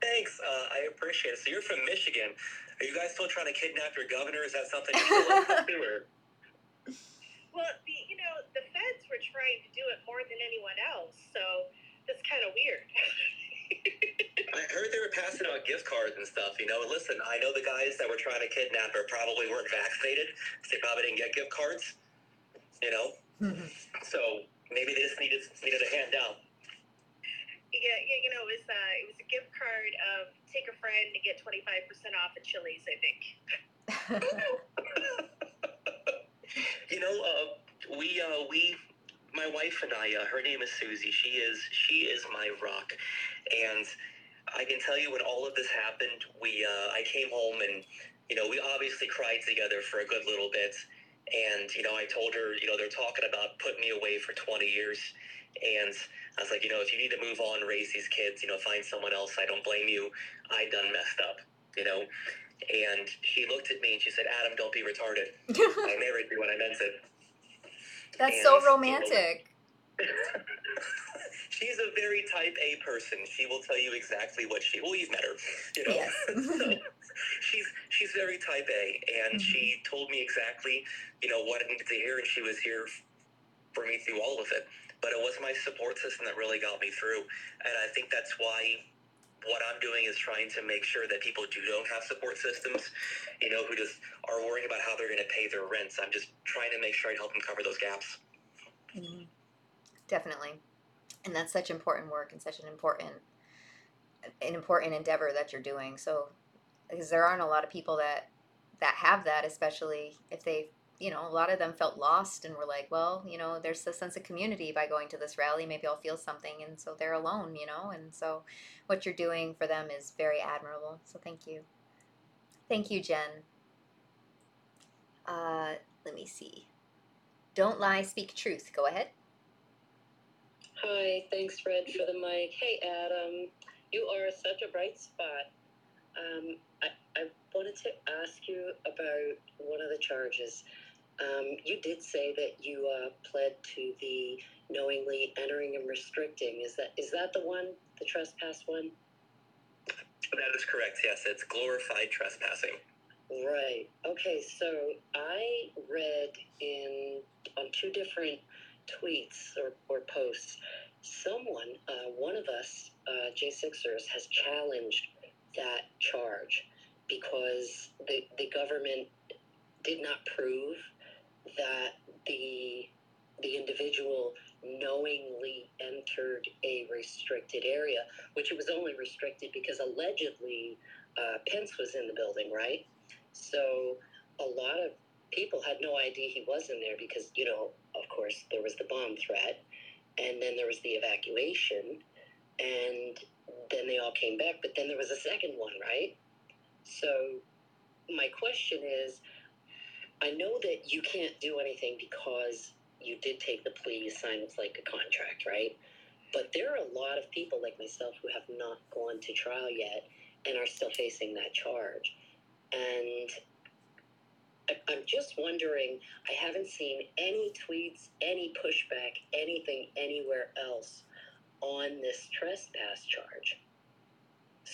Thanks. Uh, I appreciate it. So you're from Michigan. Are you guys still trying to kidnap your governor? Is that something you're still up to? Or? Well, the, you know, the feds were trying to do it more than anyone else, so that's kind of weird. I heard they were passing out gift cards and stuff. You know, listen, I know the guys that were trying to kidnap her probably weren't vaccinated. So they probably didn't get gift cards. You know, so maybe they just needed needed a handout. Yeah, yeah, you know, it was uh, it was a gift card of take a friend and get twenty five percent off at Chili's, I think. You know, uh, we uh, we my wife and I. Uh, her name is Susie. She is she is my rock, and I can tell you when all of this happened, we uh, I came home and you know we obviously cried together for a good little bit, and you know I told her you know they're talking about putting me away for twenty years, and I was like you know if you need to move on, raise these kids, you know find someone else. I don't blame you. I done messed up, you know. And she looked at me and she said, "Adam, don't be retarded. I married you when I meant it." That's And, so you know, romantic. She's a very type A person. She will tell you exactly what she. Well, you've met her, you know. Yes. so she's she's very type A, and Mhm. she told me exactly, you know, what I needed to hear, and she was here for me through all of it. But it was my support system that really got me through, and I think that's why what I'm doing is trying to make sure that people who don't have support systems, you know, who just are worrying about how they're going to pay their rents. I'm just trying to make sure I help them cover those gaps. Mhm. Definitely. And that's such important work and such an important an important endeavor that you're doing. So because there aren't a lot of people that that have that, especially if they you know, a lot of them felt lost and were like, well, you know, there's a sense of community by going to this rally. Maybe I'll feel something. And so they're alone, you know? And so what you're doing for them is very admirable. So thank you. Thank you, Jen. Uh, let me see. Don't lie, speak truth. Go ahead. Hi, thanks, Fred, for the mic. Hey, Adam, you are such a bright spot. Um, I, I wanted to ask you about one of the charges. Um, you did say that you uh, pled to the knowingly entering and restricting. Is that is that the one, the trespass one? That is correct. Yes, it's glorified trespassing. Right. Okay. So I read in on two different tweets or, or posts. Someone, uh, one of us, uh, J6ers, has challenged that charge because the the government did not prove that the the individual knowingly entered a restricted area, which it was only restricted because allegedly uh, Pence was in the building, right? So a lot of people had no idea he was in there because, you know, of course, there was the bomb threat, and then there was the evacuation, and then they all came back. But then there was a second one, right? So my question is I know that you can't do anything because you did take the plea, you signed it's like a contract, right? But there are a lot of people like myself who have not gone to trial yet, and are still facing that charge. And I'm just wondering, I haven't seen any tweets, any pushback, anything anywhere else on this trespass charge.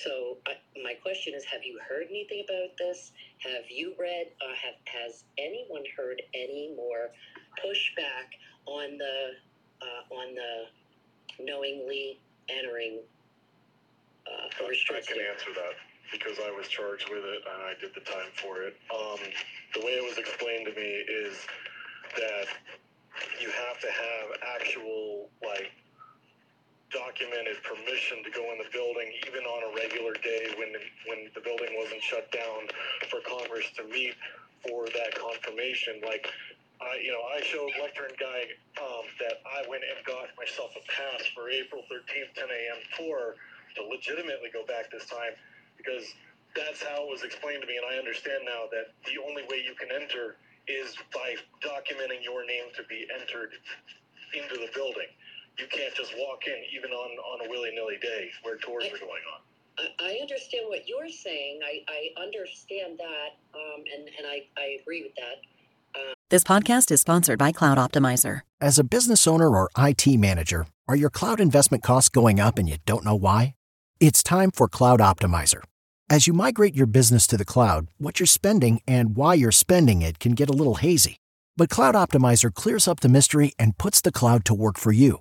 So I, my question is, have you heard anything about this? Have you read? Uh, have has anyone heard any more pushback on the uh, on the knowingly entering uh, I restricted? can answer that because I was charged with it and I did the time for it. Um, the way it was explained to me is that you have to have actual like documented permission to go in the building even on a regular day when when the building wasn't shut down for Congress to meet for that confirmation like I, you know, I showed lectern guy um, that I went and got myself a pass for April 13th, 10 a.m. tour to legitimately go back this time because that's how it was explained to me, and I understand now that the only way you can enter is by documenting your name to be entered into the building. You can't just walk in even on, on a willy nilly day where tours are going on. I, I understand what you're saying. I, I understand that, um, and and I, I agree with that. This podcast is sponsored by Cloud Optimizer. As a business owner or IT manager, are your cloud investment costs going up and you don't know why? It's time for Cloud Optimizer. As you migrate your business to the cloud, what you're spending and why you're spending it can get a little hazy. But Cloud Optimizer clears up the mystery and puts the cloud to work for you.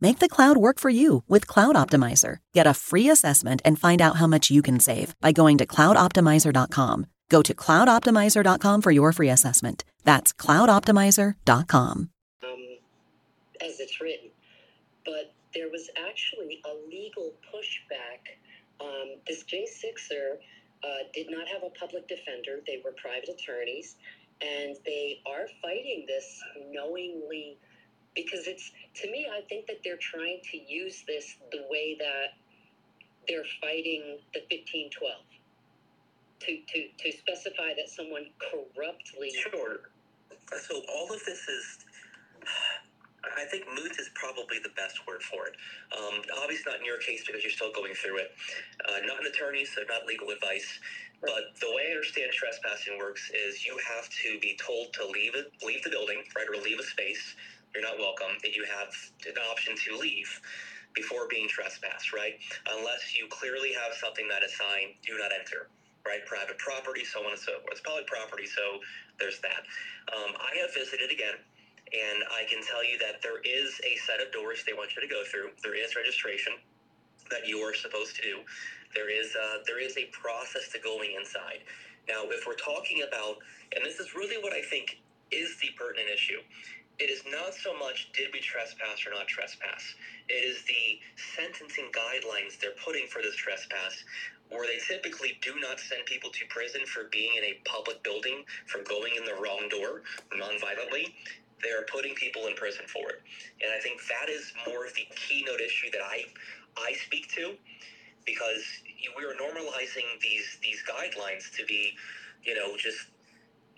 Make the cloud work for you with Cloud Optimizer. Get a free assessment and find out how much you can save by going to cloudoptimizer.com. Go to cloudoptimizer.com for your free assessment. That's cloudoptimizer.com. um, as it's written. But there was actually a legal pushback. Um, this J6er uh, did not have a public defender, they were private attorneys, and they are fighting this knowingly because it's, to me, I think that they're trying to use this the way that they're fighting the 1512. To, to, to specify that someone corruptly Sure. So all of this is, I think moot is probably the best word for it. Um, obviously not in your case because you're still going through it. Uh, not an attorney, so not legal advice. But the way I understand trespassing works is you have to be told to leave it, leave the building, right, or leave a space. You're not welcome, and you have an option to leave before being trespassed, right? Unless you clearly have something that is signed, do not enter right? Private property, so on and so forth. It's public property, so there's that. Um, I have visited again, and I can tell you that there is a set of doors they want you to go through. There is registration that you are supposed to do. There is uh, there is a process to going inside. Now, if we're talking about, and this is really what I think is the pertinent issue. It is not so much did we trespass or not trespass. It is the sentencing guidelines they're putting for this trespass where they typically do not send people to prison for being in a public building for going in the wrong door non-violently they are putting people in prison for it and i think that is more of the keynote issue that i i speak to because we are normalizing these these guidelines to be you know just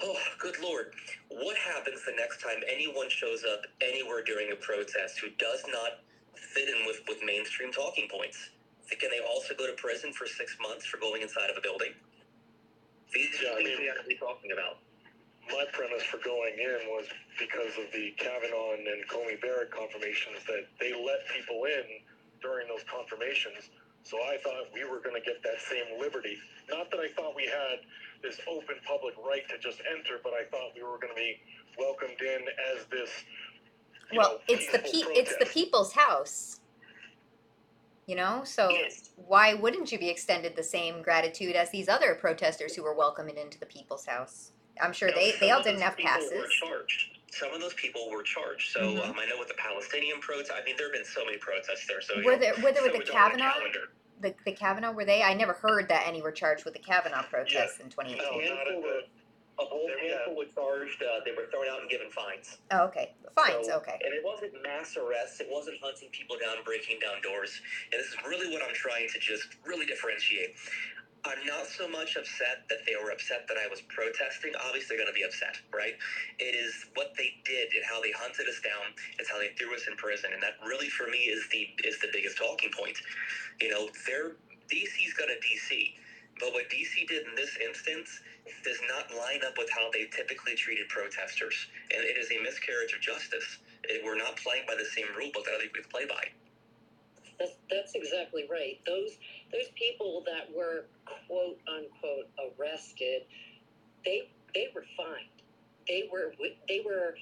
oh good lord what happens the next time anyone shows up anywhere during a protest who does not fit in with with mainstream talking points can they also go to prison for six months for going inside of a building? These Yeah, are I things mean- we have to be talking about. My premise for going in was because of the Kavanaugh and Coney Barrett confirmations that they let people in during those confirmations. So I thought we were going to get that same liberty. Not that I thought we had this open public right to just enter, but I thought we were going to be welcomed in as this. Well, know, it's the pe- it's the people's house. You know, so Yes. why wouldn't you be extended the same gratitude as these other protesters who were welcomed into the people's house? I'm sure Now, they, they all didn't have passes. Were. Some of those people were charged. So Mhm. um, I know with the Palestinian protests, I mean, there have been so many protests there. So you Were know, there were there so with the it's the Kavanaugh? Calendar. The the Kavanaugh were they? I never heard that any were charged with the Kavanaugh protests in A 2018. handful were, a whole handful were charged. Uh, they were thrown out and given fines. Oh, okay. Fines. So- okay. And it wasn't mass arrests. It wasn't hunting people down, breaking down doors. And this is really what I'm trying to just really differentiate. I'm not so much upset that they were upset that I was protesting. Obviously, they're going to be upset, right? It is what they did and how they hunted us down. It's how they threw us in prison, and that really, for me, is the is the biggest talking point. You know, they're DC's got a DC, but what DC did in this instance does not line up with how they typically treated protesters, and it is a miscarriage of justice. It, we're not playing by the same rule book that other people play by. That's that's exactly right. Those those people that were quote unquote arrested, they they were fined. They were they were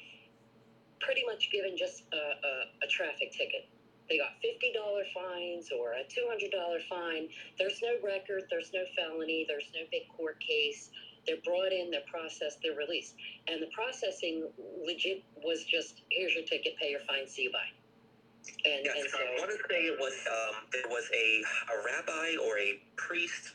pretty much given just a, a, a traffic ticket. They got fifty dollar fines or a two hundred dollar fine. There's no record. There's no felony. There's no big court case. They're brought in. They're processed. They're released. And the processing legit was just here's your ticket. Pay your fine. See you bye. And, Yes, and so I want to say it was um, there was a a rabbi or a priest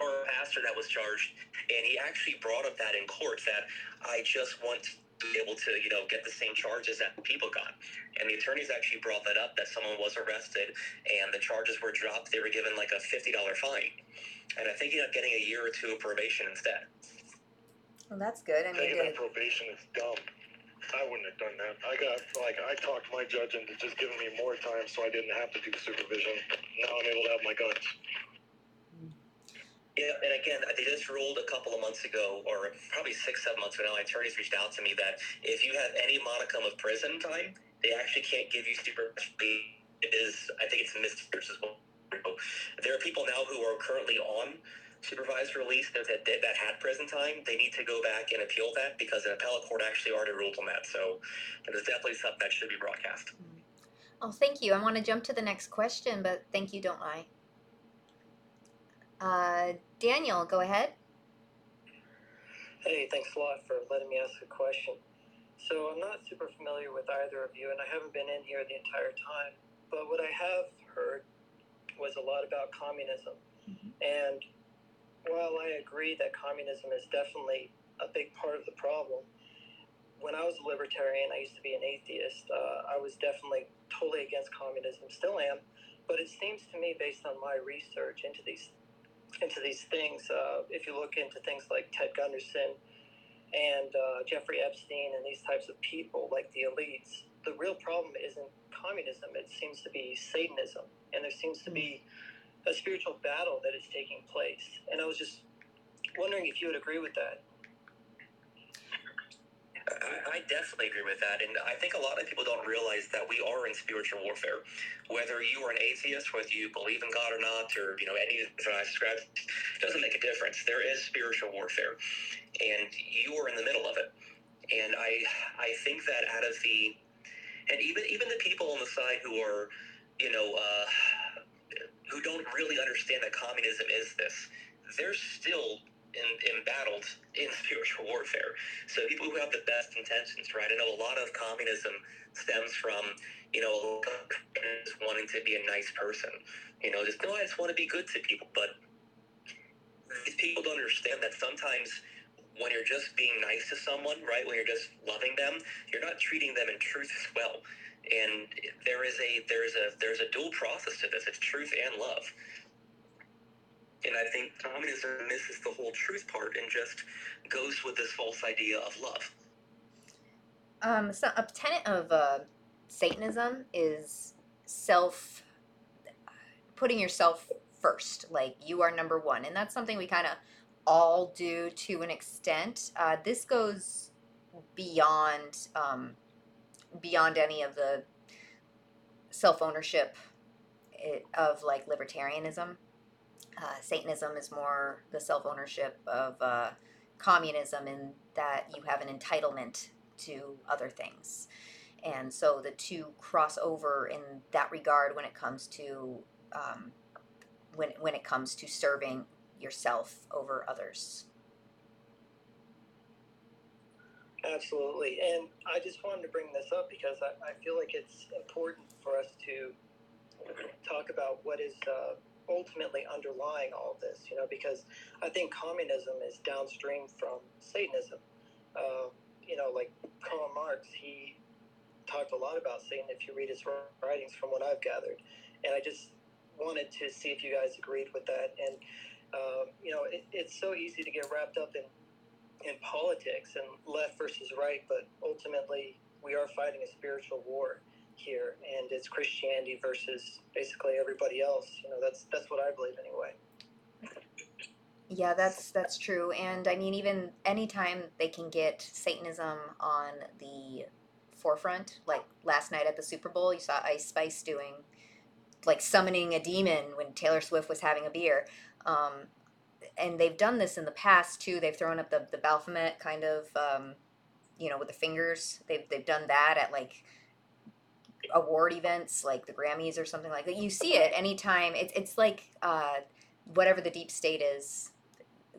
or a pastor that was charged, and he actually brought up that in court that I just want to be able to you know get the same charges that people got, and the attorneys actually brought that up that someone was arrested and the charges were dropped. They were given like a fifty dollar fine, and I think he ended up getting a year or two of probation instead. Well, that's good. I mean, Taking good. that probation is dumb. I wouldn't have done that. I got like I talked my judge into just giving me more time so I didn't have to do supervision. Now I'm able to have my guns. Yeah, and again, they just ruled a couple of months ago, or probably six, seven months ago now, attorneys reached out to me that if you have any modicum of prison time, they actually can't give you super. It is, I think it's misdemeanors as well. There are people now who are currently on supervised release that, that, that had prison time. They need to go back and appeal that because an appellate court actually already ruled on that. So that is definitely something that should be broadcast. Oh, thank you. I want to jump to the next question, but thank you, don't I? Uh, Daniel, go ahead. Hey, thanks a lot for letting me ask a question. So I'm not super familiar with either of you, and I haven't been in here the entire time. But what I have heard was a lot about communism. And while I agree that communism is definitely a big part of the problem, when I was a libertarian, I used to be an atheist. Uh, I was definitely totally against communism, still am. But it seems to me, based on my research into these into these things, uh, if you look into things like Ted Gunderson and uh, Jeffrey Epstein and these types of people, like the elites, the real problem isn't communism. It seems to be Satanism, and there seems to be a spiritual battle that is taking place. And I was just wondering if you would agree with that. I, definitely agree with that, and I think a lot of people don't realize that we are in spiritual warfare. Whether you are an atheist, whether you believe in God or not, or you know any the I subscribe, it doesn't make a difference. There is spiritual warfare, and you are in the middle of it. And I, I think that out of the, and even even the people on the side who are, you know, uh, who don't really understand that communism is this, they're still in, embattled in spiritual warfare. So people who have the best intentions, right? I know a lot of communism stems from, you know, wanting to be a nice person. You know, just no, I just want to be good to people. But these people don't understand that sometimes when you're just being nice to someone, right? When you're just loving them, you're not treating them in truth as well. And there is a there's a there's a dual process to this. It's truth and love. And I think communism misses the whole truth part and just goes with this false idea of love. Um, so a tenet of uh, Satanism is self putting yourself first, like you are number one, and that's something we kind of all do to an extent. Uh, this goes beyond um, beyond any of the self ownership of like libertarianism. Uh, Satanism is more the self ownership of uh, communism, in that you have an entitlement to other things. And so the two cross over in that regard when it comes to um, when when it comes to serving yourself over others. Absolutely. And I just wanted to bring this up because I, I feel like it's important for us to talk about what is uh, ultimately underlying all this. You know, because I think communism is downstream from Satanism. Uh, you know, like Karl Marx, he talked a lot about Satan if you read his writings, from what I've gathered. And I just wanted to see if you guys agreed with that. And um, you know, it, it's so easy to get wrapped up in in politics and left versus right, but ultimately we are fighting a spiritual war here, and it's Christianity versus basically everybody else. You know, that's that's what I believe anyway. Yeah, that's that's true. And I mean even anytime they can get Satanism on the forefront, like last night at the Super Bowl, you saw Ice Spice doing like summoning a demon when Taylor Swift was having a beer. Um, and they've done this in the past too. They've thrown up the the Baphomet kind of um, you know, with the fingers. They've they've done that at like award events like the Grammys or something like that. You see it anytime. It's it's like uh, whatever the deep state is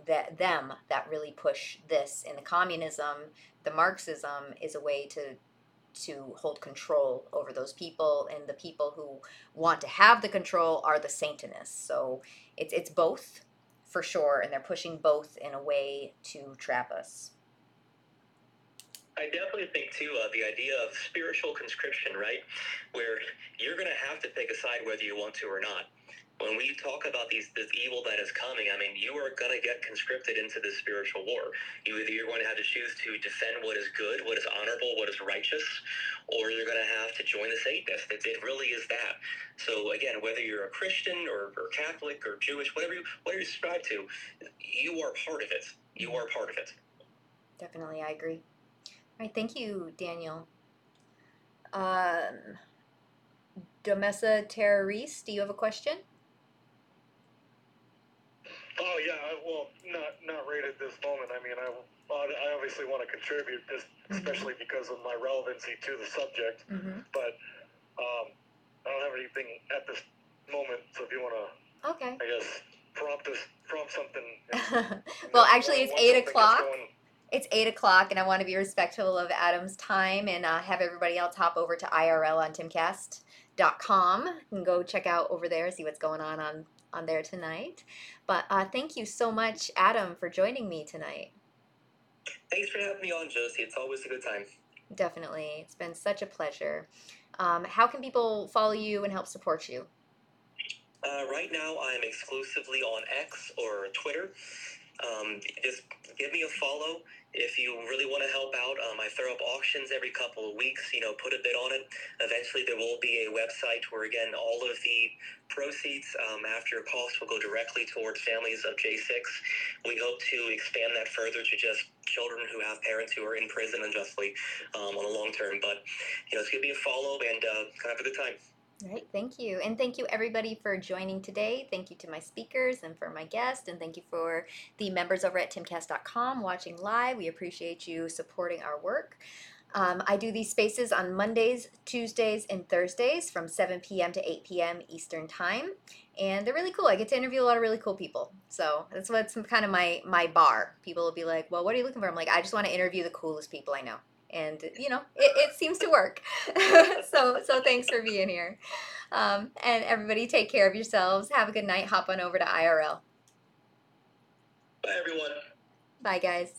that them that really push this and the communism, the Marxism is a way to to hold control over those people and the people who want to have the control are the satanists. So it's it's both for sure and they're pushing both in a way to trap us. I definitely think too uh, the idea of spiritual conscription, right, where you're going to have to pick a side whether you want to or not. When we talk about these this evil that is coming, I mean, you are going to get conscripted into this spiritual war. You either you're going to have to choose to defend what is good, what is honorable, what is righteous, or you're going to have to join the Satanists. It, it really is that. So again, whether you're a Christian or, or Catholic or Jewish, whatever you whatever you subscribe to, you are part of it. You are part of it. Definitely, I agree. All right, thank you, Daniel. Um, Domessa Terroriste, do you have a question? Oh yeah, I- well, not not right at this moment. I mean, I I obviously want to contribute, just especially because of my relevancy to the subject. Mm-hmm. But um, I don't have anything at this moment. So if you want to, Okay. I guess prompt us, prompt something. well, actually, it's eight o'clock. It's eight o'clock, and I want to be respectful of Adam's time and uh, have everybody else hop over to IRL on timcast.com and go check out over there, see what's going on on, on there tonight. But uh, thank you so much, Adam, for joining me tonight. Thanks for having me on, Josie. It's always a good time. Definitely. It's been such a pleasure. Um, how can people follow you and help support you? Uh, right now, I'm exclusively on X or Twitter. Um, just give me a follow if you really want to help out. Um, I throw up auctions every couple of weeks. You know, put a bid on it. Eventually, there will be a website where, again, all of the proceeds um, after costs will go directly towards families of J6. We hope to expand that further to just children who have parents who are in prison unjustly um, on the long term. But you know, it's gonna be a follow and uh, kind of have a good time. All right, thank you. And thank you everybody for joining today. Thank you to my speakers and for my guest. And thank you for the members over at timcast.com watching live. We appreciate you supporting our work. Um, I do these spaces on Mondays, Tuesdays, and Thursdays from 7 p.m. to 8 p.m. Eastern Time. And they're really cool. I get to interview a lot of really cool people. So that's what's kind of my, my bar. People will be like, well, what are you looking for? I'm like, I just want to interview the coolest people I know and you know it, it seems to work. So so thanks for being here. Um, and everybody take care of yourselves. Have a good night. Hop on over to irl Bye, everyone. bye guys